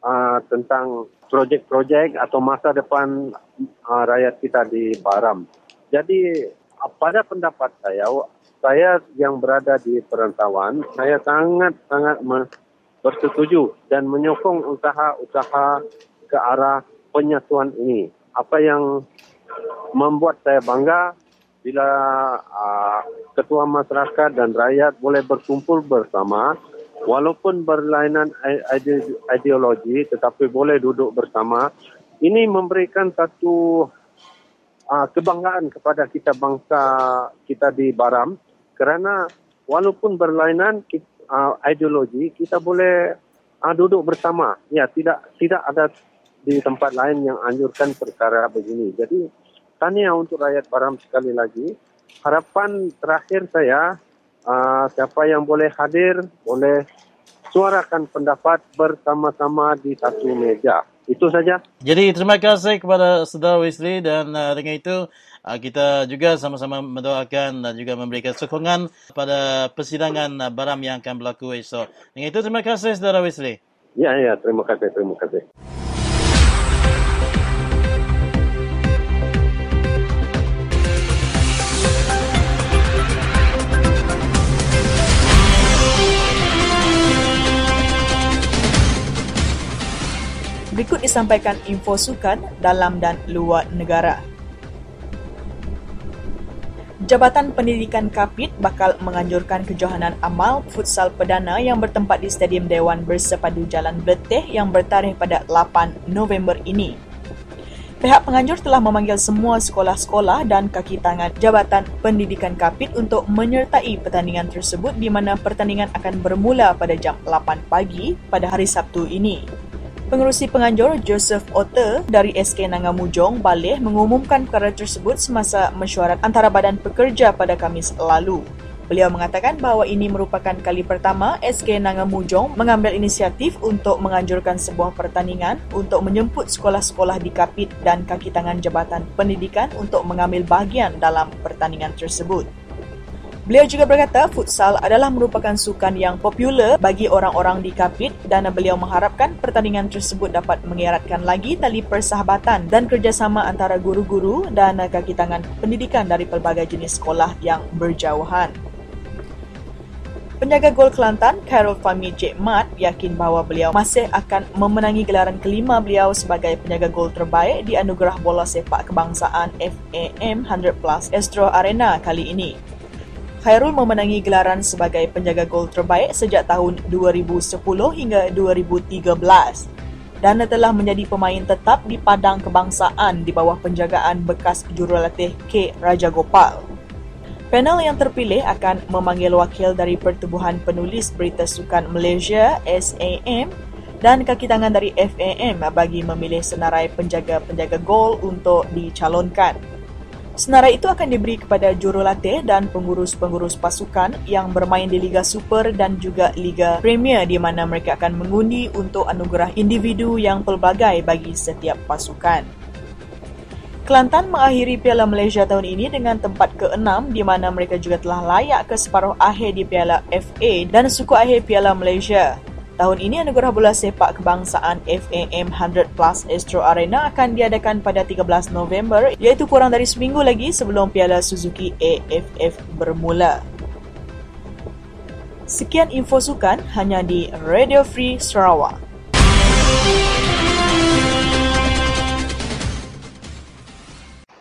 uh, tentang projek-projek atau masa depan uh, rakyat kita di Baram. Jadi uh, pada pendapat saya saya yang berada di perantauan saya sangat sangat bersetuju dan menyokong usaha-usaha ke arah penyatuan ini. Apa yang membuat saya bangga bila uh, ketua masyarakat dan rakyat boleh berkumpul bersama walaupun berlainan ideologi tetapi boleh duduk bersama. Ini memberikan satu uh, kebanggaan kepada kita bangsa kita di Baram kerana walaupun berlainan kita uh, ideologi kita boleh uh, duduk bersama. Ya tidak tidak ada di tempat lain yang anjurkan perkara begini. Jadi tanya untuk rakyat Baram sekali lagi. Harapan terakhir saya uh, siapa yang boleh hadir boleh suarakan pendapat bersama-sama di satu meja itu saja. Jadi terima kasih kepada saudara Wesley dan uh, dengan itu uh, kita juga sama-sama mendoakan dan juga memberikan sokongan pada persidangan uh, Baram yang akan berlaku esok. Dengan itu terima kasih saudara Wesley. Ya ya terima kasih terima kasih. Berikut disampaikan info sukan dalam dan luar negara. Jabatan Pendidikan Kapit bakal menganjurkan kejohanan amal futsal perdana yang bertempat di Stadium Dewan Bersepadu Jalan Beletih yang bertarikh pada 8 November ini. Pihak penganjur telah memanggil semua sekolah-sekolah dan kaki tangan Jabatan Pendidikan Kapit untuk menyertai pertandingan tersebut di mana pertandingan akan bermula pada jam 8 pagi pada hari Sabtu ini. Pengerusi penganjur Joseph Otter dari SK Nangamujong balik mengumumkan perkara tersebut semasa mesyuarat antara badan pekerja pada Kamis lalu. Beliau mengatakan bahawa ini merupakan kali pertama SK Nangamujong mengambil inisiatif untuk menganjurkan sebuah pertandingan untuk menjemput sekolah-sekolah di Kapit dan kaki tangan Jabatan Pendidikan untuk mengambil bahagian dalam pertandingan tersebut. Beliau juga berkata futsal adalah merupakan sukan yang popular bagi orang-orang di Kapit dan beliau mengharapkan pertandingan tersebut dapat mengeratkan lagi tali persahabatan dan kerjasama antara guru-guru dan kaki tangan pendidikan dari pelbagai jenis sekolah yang berjauhan. Penjaga gol Kelantan, Carol Fahmi J. Mat, yakin bahawa beliau masih akan memenangi gelaran kelima beliau sebagai penjaga gol terbaik di anugerah bola sepak kebangsaan FAM 100 Plus Astro Arena kali ini. Khairul memenangi gelaran sebagai penjaga gol terbaik sejak tahun 2010 hingga 2013 dan telah menjadi pemain tetap di padang kebangsaan di bawah penjagaan bekas jurulatih K. Raja Gopal. Panel yang terpilih akan memanggil wakil dari Pertubuhan Penulis Berita Sukan Malaysia SAM dan kaki tangan dari FAM bagi memilih senarai penjaga-penjaga gol untuk dicalonkan. Senarai itu akan diberi kepada jurulatih dan pengurus-pengurus pasukan yang bermain di Liga Super dan juga Liga Premier di mana mereka akan mengundi untuk anugerah individu yang pelbagai bagi setiap pasukan. Kelantan mengakhiri Piala Malaysia tahun ini dengan tempat ke-6 di mana mereka juga telah layak ke separuh akhir di Piala FA dan suku akhir Piala Malaysia. Tahun ini anugerah bola sepak kebangsaan FAM 100 Plus Astro Arena akan diadakan pada 13 November iaitu kurang dari seminggu lagi sebelum Piala Suzuki AFF bermula. Sekian info sukan hanya di Radio Free Sarawak.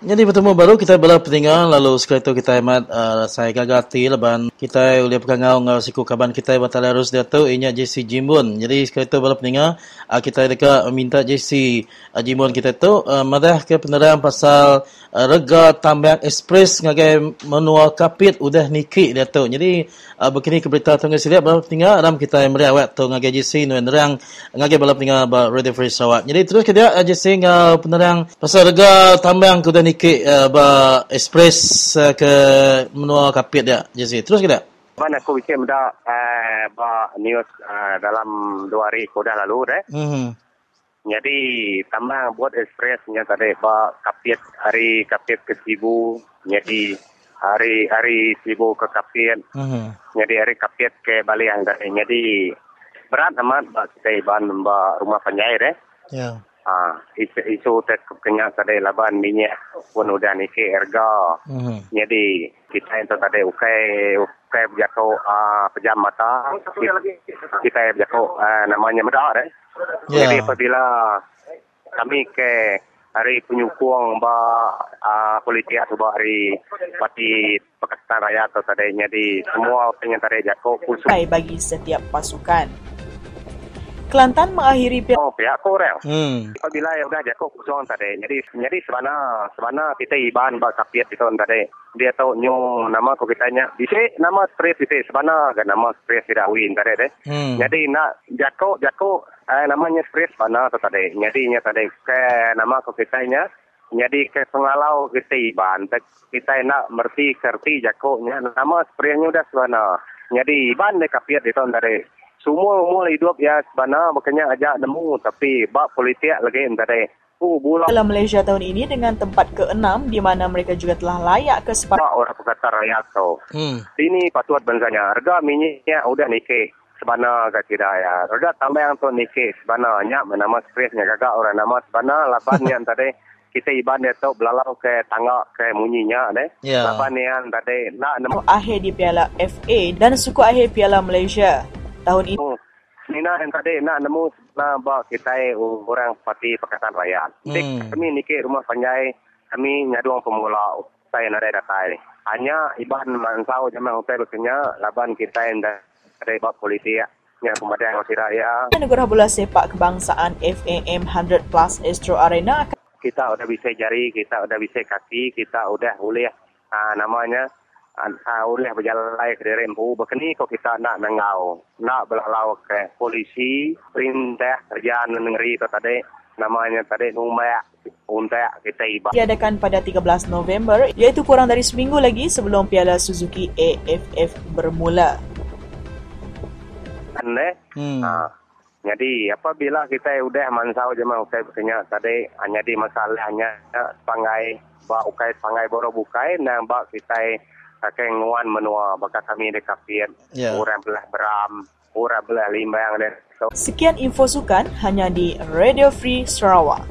Jadi bertemu baru kita bela peninggal lalu sekali itu kita hemat uh, saya gagati leban kita boleh pekangau ngau siku kaban kita batal harus dia tahu inya JC Jimbun. Jadi sekali itu bela peninggal uh, kita dekat minta JC uh, Jimbun kita tu uh, madah ke penerang pasal uh, rega tambang ekspres ngagai menua kapit udah niki dia tu. Jadi uh, begini ke berita tunggu sila bela peninggal ram kita meriah awak tu ngagai JC nu nerang ngagai bela peninggal ba Radio Free Sarawak. Jadi terus kita uh, JC ngau penerang pasal rega tambang udah sedikit uh, express uh, ke menua kapit dia Jesse terus kita mana aku bikin benda uh, ba news uh, dalam dua hari sudah lalu deh mm-hmm. jadi tambang buat express nya tadi ba kapit hari kapit ke Sibu jadi hari hari Sibu ke kapit mm-hmm. jadi hari kapit ke Bali yang jadi berat amat ba kita ban ba rumah penjahit deh yeah. Ah, isu isu tek kenyang tadi laban minyak pun udah niki harga. Mm-hmm. Jadi kita itu tadi ukai ukai berjatuh uh, pejam mata. Kita berjatuh uh, namanya medar eh. Yeah. Jadi apabila kami ke hari penyukung ba uh, politik atau hari parti Pakistan Raya atau tadi jadi semua pengen tadi jatuh khusus bagi setiap pasukan. Kelantan mengakhiri piala. Oh, pihak korang. Hmm. Apabila yang dah jatuh kosong tadi. Jadi, jadi sebana, sebana kita iban bak kapiat itu tadi. Dia tahu nyu nama ko kita nya. Bisa nama stres itu sebana kan nama stres tidak win tadi deh. Hmm. Jadi nak jatuh jatuh eh, namanya stres sebana tu tadi. Jadi nya tadi ke nama ko kita nya. Jadi ke pengalau kita iban. Kita nak merti kerti jakoknya. Nama stresnya udah sebana. Jadi iban deh kapiat itu tadi semua umur hidup ya sebenarnya makanya ajak nemu tapi bab politik lagi tadi. Oh, Dalam Malaysia tahun ini dengan tempat ke-6 di mana mereka juga telah layak ke separuh orang perkata rakyat tu. Hmm. Ini patut benzanya. Harga minyaknya udah nikah sebenarnya ke tidak ya. Harga tambah yang tu nikah sebenarnya nama stresnya gagak orang nama sebenarnya lapan yang tadi kita iban dia tu belalau ke tangga ke munyinya deh. Yeah. Lapan yang tadi nak nemu akhir di Piala FA dan suku akhir Piala Malaysia tahun ini. Oh. Nina yang tadi nak nemu nak bawa kita orang parti Pakatan Raya. Hmm. Kami nikah rumah panjai, kami nyadung pemula saya nak ada datai. Hanya iban mansau zaman hotel berkenya, laban kita yang dari bawa polisi ya. Yang kemudian yang raya. Negara bola sepak kebangsaan FAM 100 Plus Astro Arena. Kita udah bisa jari, kita udah bisa kaki, kita udah boleh uh, namanya uh, oleh berjalan ke rempu berkeni kau kita nak nengau nak berlalau ke polisi perintah kerjaan negeri tu tadi namanya tadi numpak untuk kita iba. Diadakan pada 13 November iaitu kurang dari seminggu lagi sebelum Piala Suzuki AFF bermula. Ane, hmm. uh, jadi apabila kita sudah mansau je mau saya bertanya tadi hanya di masalahnya sepangai ba ukai sepangai boro bukai dan ba kita kakek nguan menua baka kami dekapin yeah. orang belah beram orang belah limbang dan so. Sekian info sukan hanya di Radio Free Sarawak.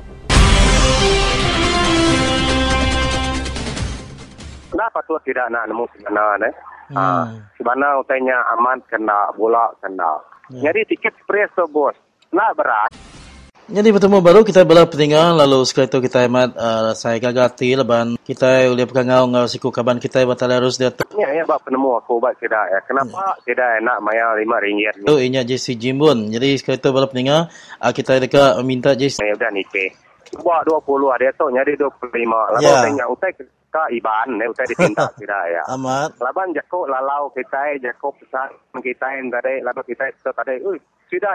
Kenapa tu tidak nak nemu sebenarnya? Hmm. Uh, sebenarnya utainya aman kena bola kena. Yeah. Jadi tiket express tu bos. Nak berat. Jadi bertemu baru kita bela peninggal lalu sekali itu kita hemat uh, saya gagati leban kita boleh pegangau ngau siku kaban kita batal harus dia. Ya ya bab penemu aku bab tidak ya. Kenapa ya. tidak enak maya lima ringgit ni? Oh inya JC Jimbun. Jadi sekali itu bela peninggal uh, kita dekat minta JC. Ya udah nipe. Buat 20 ada tu nyari 25. Lalu ya. tanya utai ka iban ne utai dipinta tidak ya. Amat. Laban jako lalau kita jako pesan kita yang tadi laban kita itu tadi. Ui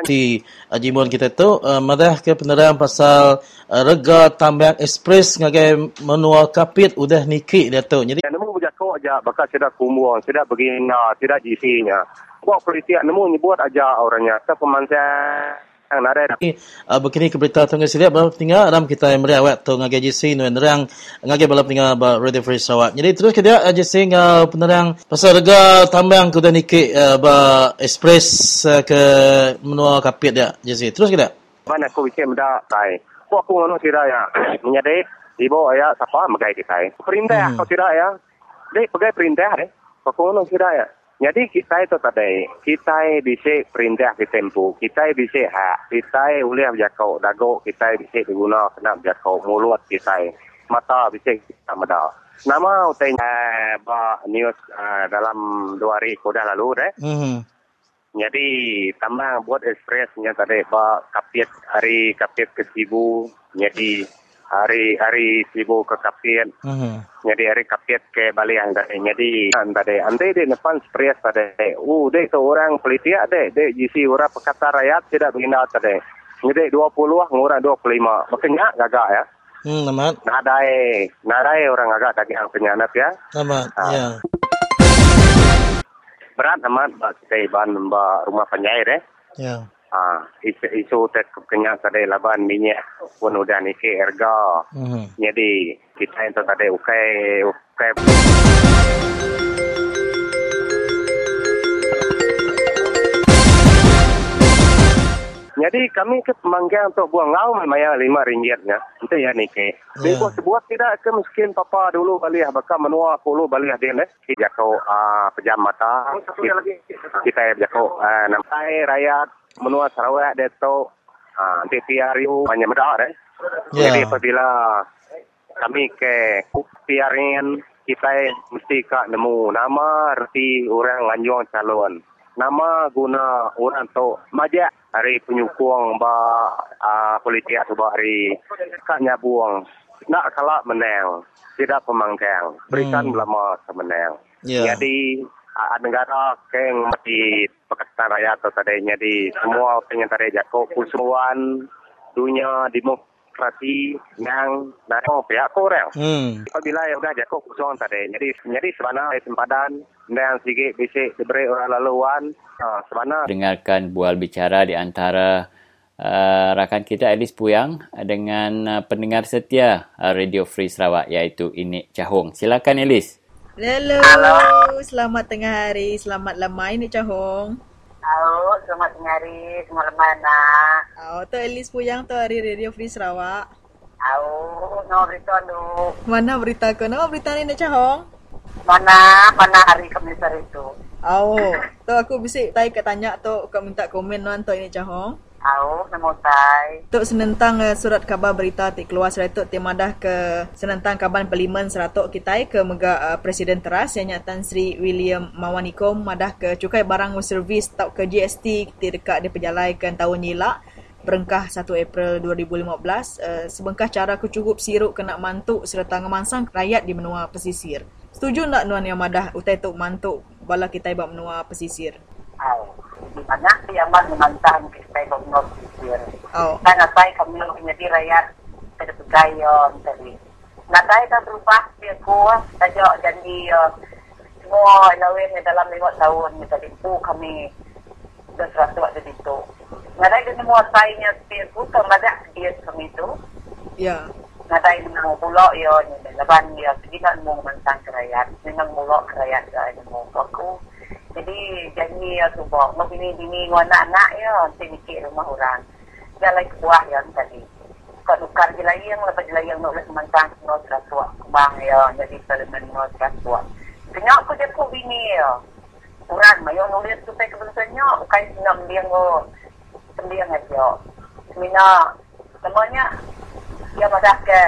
Si uh, Jimun kita tu uh, madah ke penerang pasal uh, rega tambang ekspres ngagai menua kapit udah niki dia tu. Jadi nemu berjakok aja bakal tidak kumuang, tidak begina, tidak jisinya. Buat politik nemu nyebut aja orangnya. Ke pemansian yang nare dah. Uh, begini ke berita tengah siliap baru tinggal dalam kita yang meriah waktu ngagai JC nu nerang ngagai balap tinggal ba Radio Free Sarawak. Jadi terus kita uh, JC ngau penerang pasal rega tambang kuda niki uh, ba express uh, ke menua kapit dia JC. Terus kita. Mana aku bikin benda tai. Kau aku ngono tidak ya. Menyadai ibu ayah siapa magai kita. Perintah hmm. kau tidak ya. Dek pegai perintah deh. Kau ngono tidak ya. Jadi kita itu tadi, kita bisa perintah di tempo, kita bisa hak, kita boleh berjakau. Dago, kita bisa diguna kena berjakau. Mulut kita, mata bisa kita mada. Nama utainya ba news uh, dalam dua hari kuda lalu deh. Mm-hmm. Jadi tambah buat expressnya tadi ba kapiet hari kapiet ke sibu, jadi hari hari sibuk ke kapien. Uh-huh. Jadi hari kapien ke Bali yang tadi. Jadi tadi ande di depan stres tadi. Uh, dek tu orang politik dek. Dek jisi orang pekata rakyat tidak begina tadi. Jadi 20 lah, ngurang 25. Makanya gagak ya. Hmm, namat. Nadai, nadai orang agak tadi yang penyanat ya. Namat, ha. ya. Berat amat, kita iban rumah penyair eh. Ya. Ah, isu tek kenya tadi laban minyak pun udah niki harga. Mm-hmm. Jadi kita itu tadi ukai ukai. Jadi kami ke pemanggil untuk buang ngau memang lima ringgitnya. Itu ya niki. Yeah. Jadi sebuah tidak ke miskin papa dulu balik bakal menua puluh balik dia nih. Kita kau uh, pejam mata. Kita jago uh, nampai rakyat menua Sarawak dia tahu uh, nanti PRU banyak medak eh. Yeah. Jadi apabila kami ke PRN kita mesti kak nemu nama reti orang lanjuang calon. Nama guna orang tu majak hari penyukung ba uh, politik atau hari kaknya buang. Nak kalah menang, tidak pemangkang. Berikan hmm. lama semenang. Yeah. Jadi uh, negara keng mati Pakistan Raya atau tadinya di semua pengen tadi jako kusuan dunia demokrasi yang dari pihak korang. Hmm. Apabila ya udah jako kusuan tadi, jadi jadi sebenarnya sempadan dan sedikit bisa diberi orang laluan uh, sebenarnya. Dengarkan bual bicara di antara uh, rakan kita Elis Puyang dengan uh, pendengar setia uh, Radio Free Sarawak iaitu Ini Cahong. Silakan Elis. Hello. Hello. Selamat tengah hari. Selamat lemai ni Cahong. Selamat hari. Selamat lemai nak. Oh, tu Elis Puyang tu hari Radio Free Sarawak. Oh, no berita tu. Mana berita kau? Nama berita ni nak Cahong? Mana? Mana hari Khamis hari tu? Oh, tu aku bisik tanya tanya tu kau minta komen nuan tu ini Cahong. Tahu, nama saya. Tok senentang uh, surat khabar berita ti keluar seratuk ti madah ke senentang kaban parlimen seratuk kita ke mega uh, Presiden teras yang nyatan Sri William Mawanikom madah ke cukai barang servis tau ke GST ti dekat di pejalaikan tahun nyilak berengkah 1 April 2015 uh, sebengkah cara kecukup siruk kena mantuk serta ngemansang rakyat di menua pesisir. Setuju tak Nuan yang madah utai tok mantuk bala kita ibak menua pesisir? Oh. Di mana si aman memantang kita menua pesisir. Oh. Kan asai kami menjadi rakyat kada pegayon tadi. Natai kan berubah dia kuah saja jadi uh, semua lawin dalam lima tahun tadi tu kami dah serasa waktu itu. Natai kan semua sainya dia ku ada dia kami itu. Ya. Natai dengan pulau yo laban dia tidak mau mentang kerajaan dengan mulak kerajaan dia mau aku jadi janji ya tu bawa mau ini ini anak-anak ya. Nanti mikir rumah orang. Dia lagi buah ya tadi kalau nukar je lagi yang lepas lagi yang nak mentang semua terasuak kembang ya. Jadi selemen semua terasuak kenyak aku dia pun bini ya. Orang mayo nulis tu saya kebetulannya bukan senang dia ngo sendiang aja semina namanya dia madah ke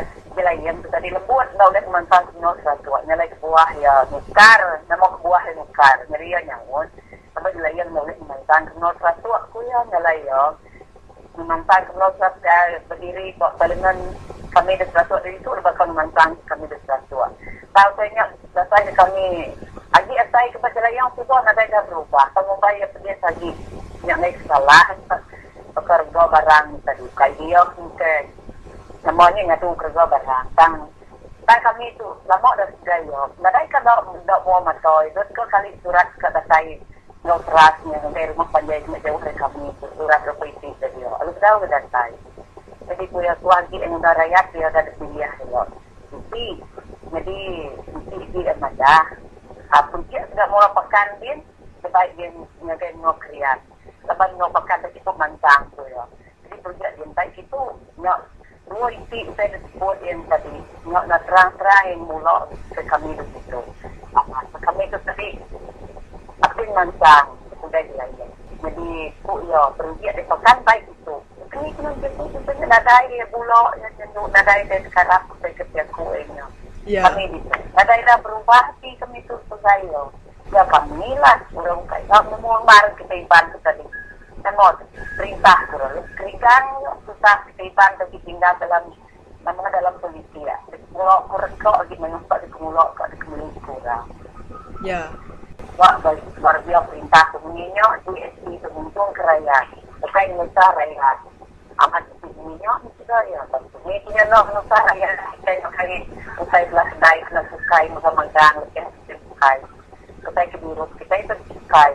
yang tu tadi. Lembut dah oleh mantan semua satu nyalai buah ya nukar. Nama buah ya nukar. Nyeri ya nyangun sama jela yang oleh mantan semua satu aku ya nyalai ya. Mantan semua satu berdiri kok salingan kami di satu dari itu lepas kami mantan kami di satu tahu saya ingat rasanya kami Agi asai ke baca yang sudah ada dah berubah. Kamu bayar pergi lagi yang naik salah. Pekerja barang. Kayak dia mungkin namanya ngatu kerja barang. Tang tang kami itu lama dah sudah yo. Nadai kalau dak mau matoi dot ke kali surat ke dasai no terasnya dari rumah panjang nak jauh dari kami itu surat repuisi tadi yo. Alu tahu ke dasai jadi punya suagi yang udah rakyat dia ada pilihan yo. Jadi jadi jadi dia ada apa dia sudah mau lapakan din sebaik dia ngagai ngokrian lepas ngopakan dari pemantang tu yo. Jadi projek dia baik itu nyok dua isi saya disebut yang tadi nak nak terang-terang yang mula ke kami di situ. Apa kami itu tadi apa mancang sudah dilayani. Jadi ku ya berujian di pekan baik itu. Kini kena jadi sebenarnya nadai ya bulok yang jendu nadai dari sekarang saya kerja kuenya. Ya. Kami di nadai dah berubah si kami itu sebagai Ya kami lah orang kaya mau marah kita iban tadi. Tengok perintah kurang kerikan susah kaitan bagi tinggal dalam nama dalam polisi ya. Mulak kurang kau lagi menyumpat di kumulak kau di kumulak kurang. Ya. Wah, bagi luar biasa perintah kemudiannya DSP penguntung kerajaan. Bukan nusa rakyat. Amat bunyinya juga ya. Ini punya no nusa rakyat. Saya kali usai belas naik kena sukai mengamankan lepas sukai. Kita kedua kita itu sukai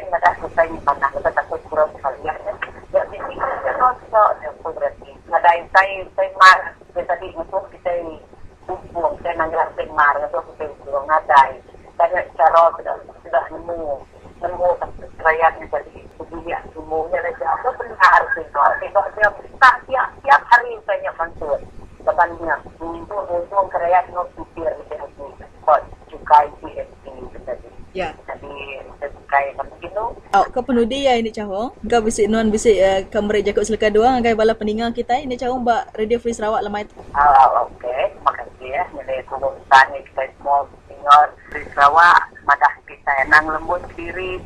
kita ya. Mungkin ada susah ini mana. Kita takut kurang kalian. Ya, jadi kita berarti ada yang saya saya marah saya tadi untuk kita buang saya nanya saya marah itu kita buang ada banyak cara sudah sudah nemu nemu rakyatnya tadi dunia semuanya saja apa benar itu itu dia tak tiap tiap hari saya bantuan depannya untuk supir di sini kok cukai GST Ya. Jadi cukai Oh, kau penudi ya ini cahong. Kau bisik non bisik uh, kamera jakut selaka dua ngai bala peninggal kita ini cahong mbak Radio Free Sarawak lemai tu. Ah, okey. Terima kasih ya. Jadi kemudian kita semua tinggal di Sarawak, madah kita enang lembut diri.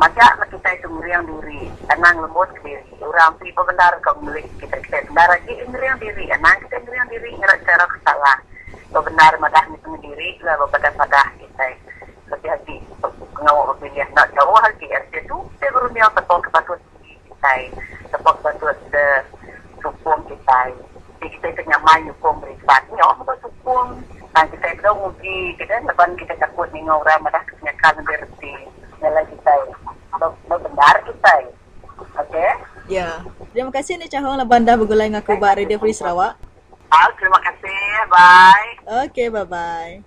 Macam kita itu meriang diri, enang lembut diri. Orang tiba benar kau milik kita kita benar lagi meriang diri, enang kita meriang diri ngerak cara kesalah. Benar madah itu sendiri, lah pada pada kita lebih hati pengawal pemilihan nak jauh KRC tu saya berunia betul kepatuan kita sebab betul the sukung kita jadi kita tengah main hukum berikat ni orang buat sukung dan kita itu uji kita lepas kita takut ni orang madah kesenyakan berarti nilai kita benar kita okey Ya. Terima kasih ni cahong lah banda bergulai dengan aku Bak Radio Free Sarawak. Ah, terima kasih. Bye. Okay, bye-bye.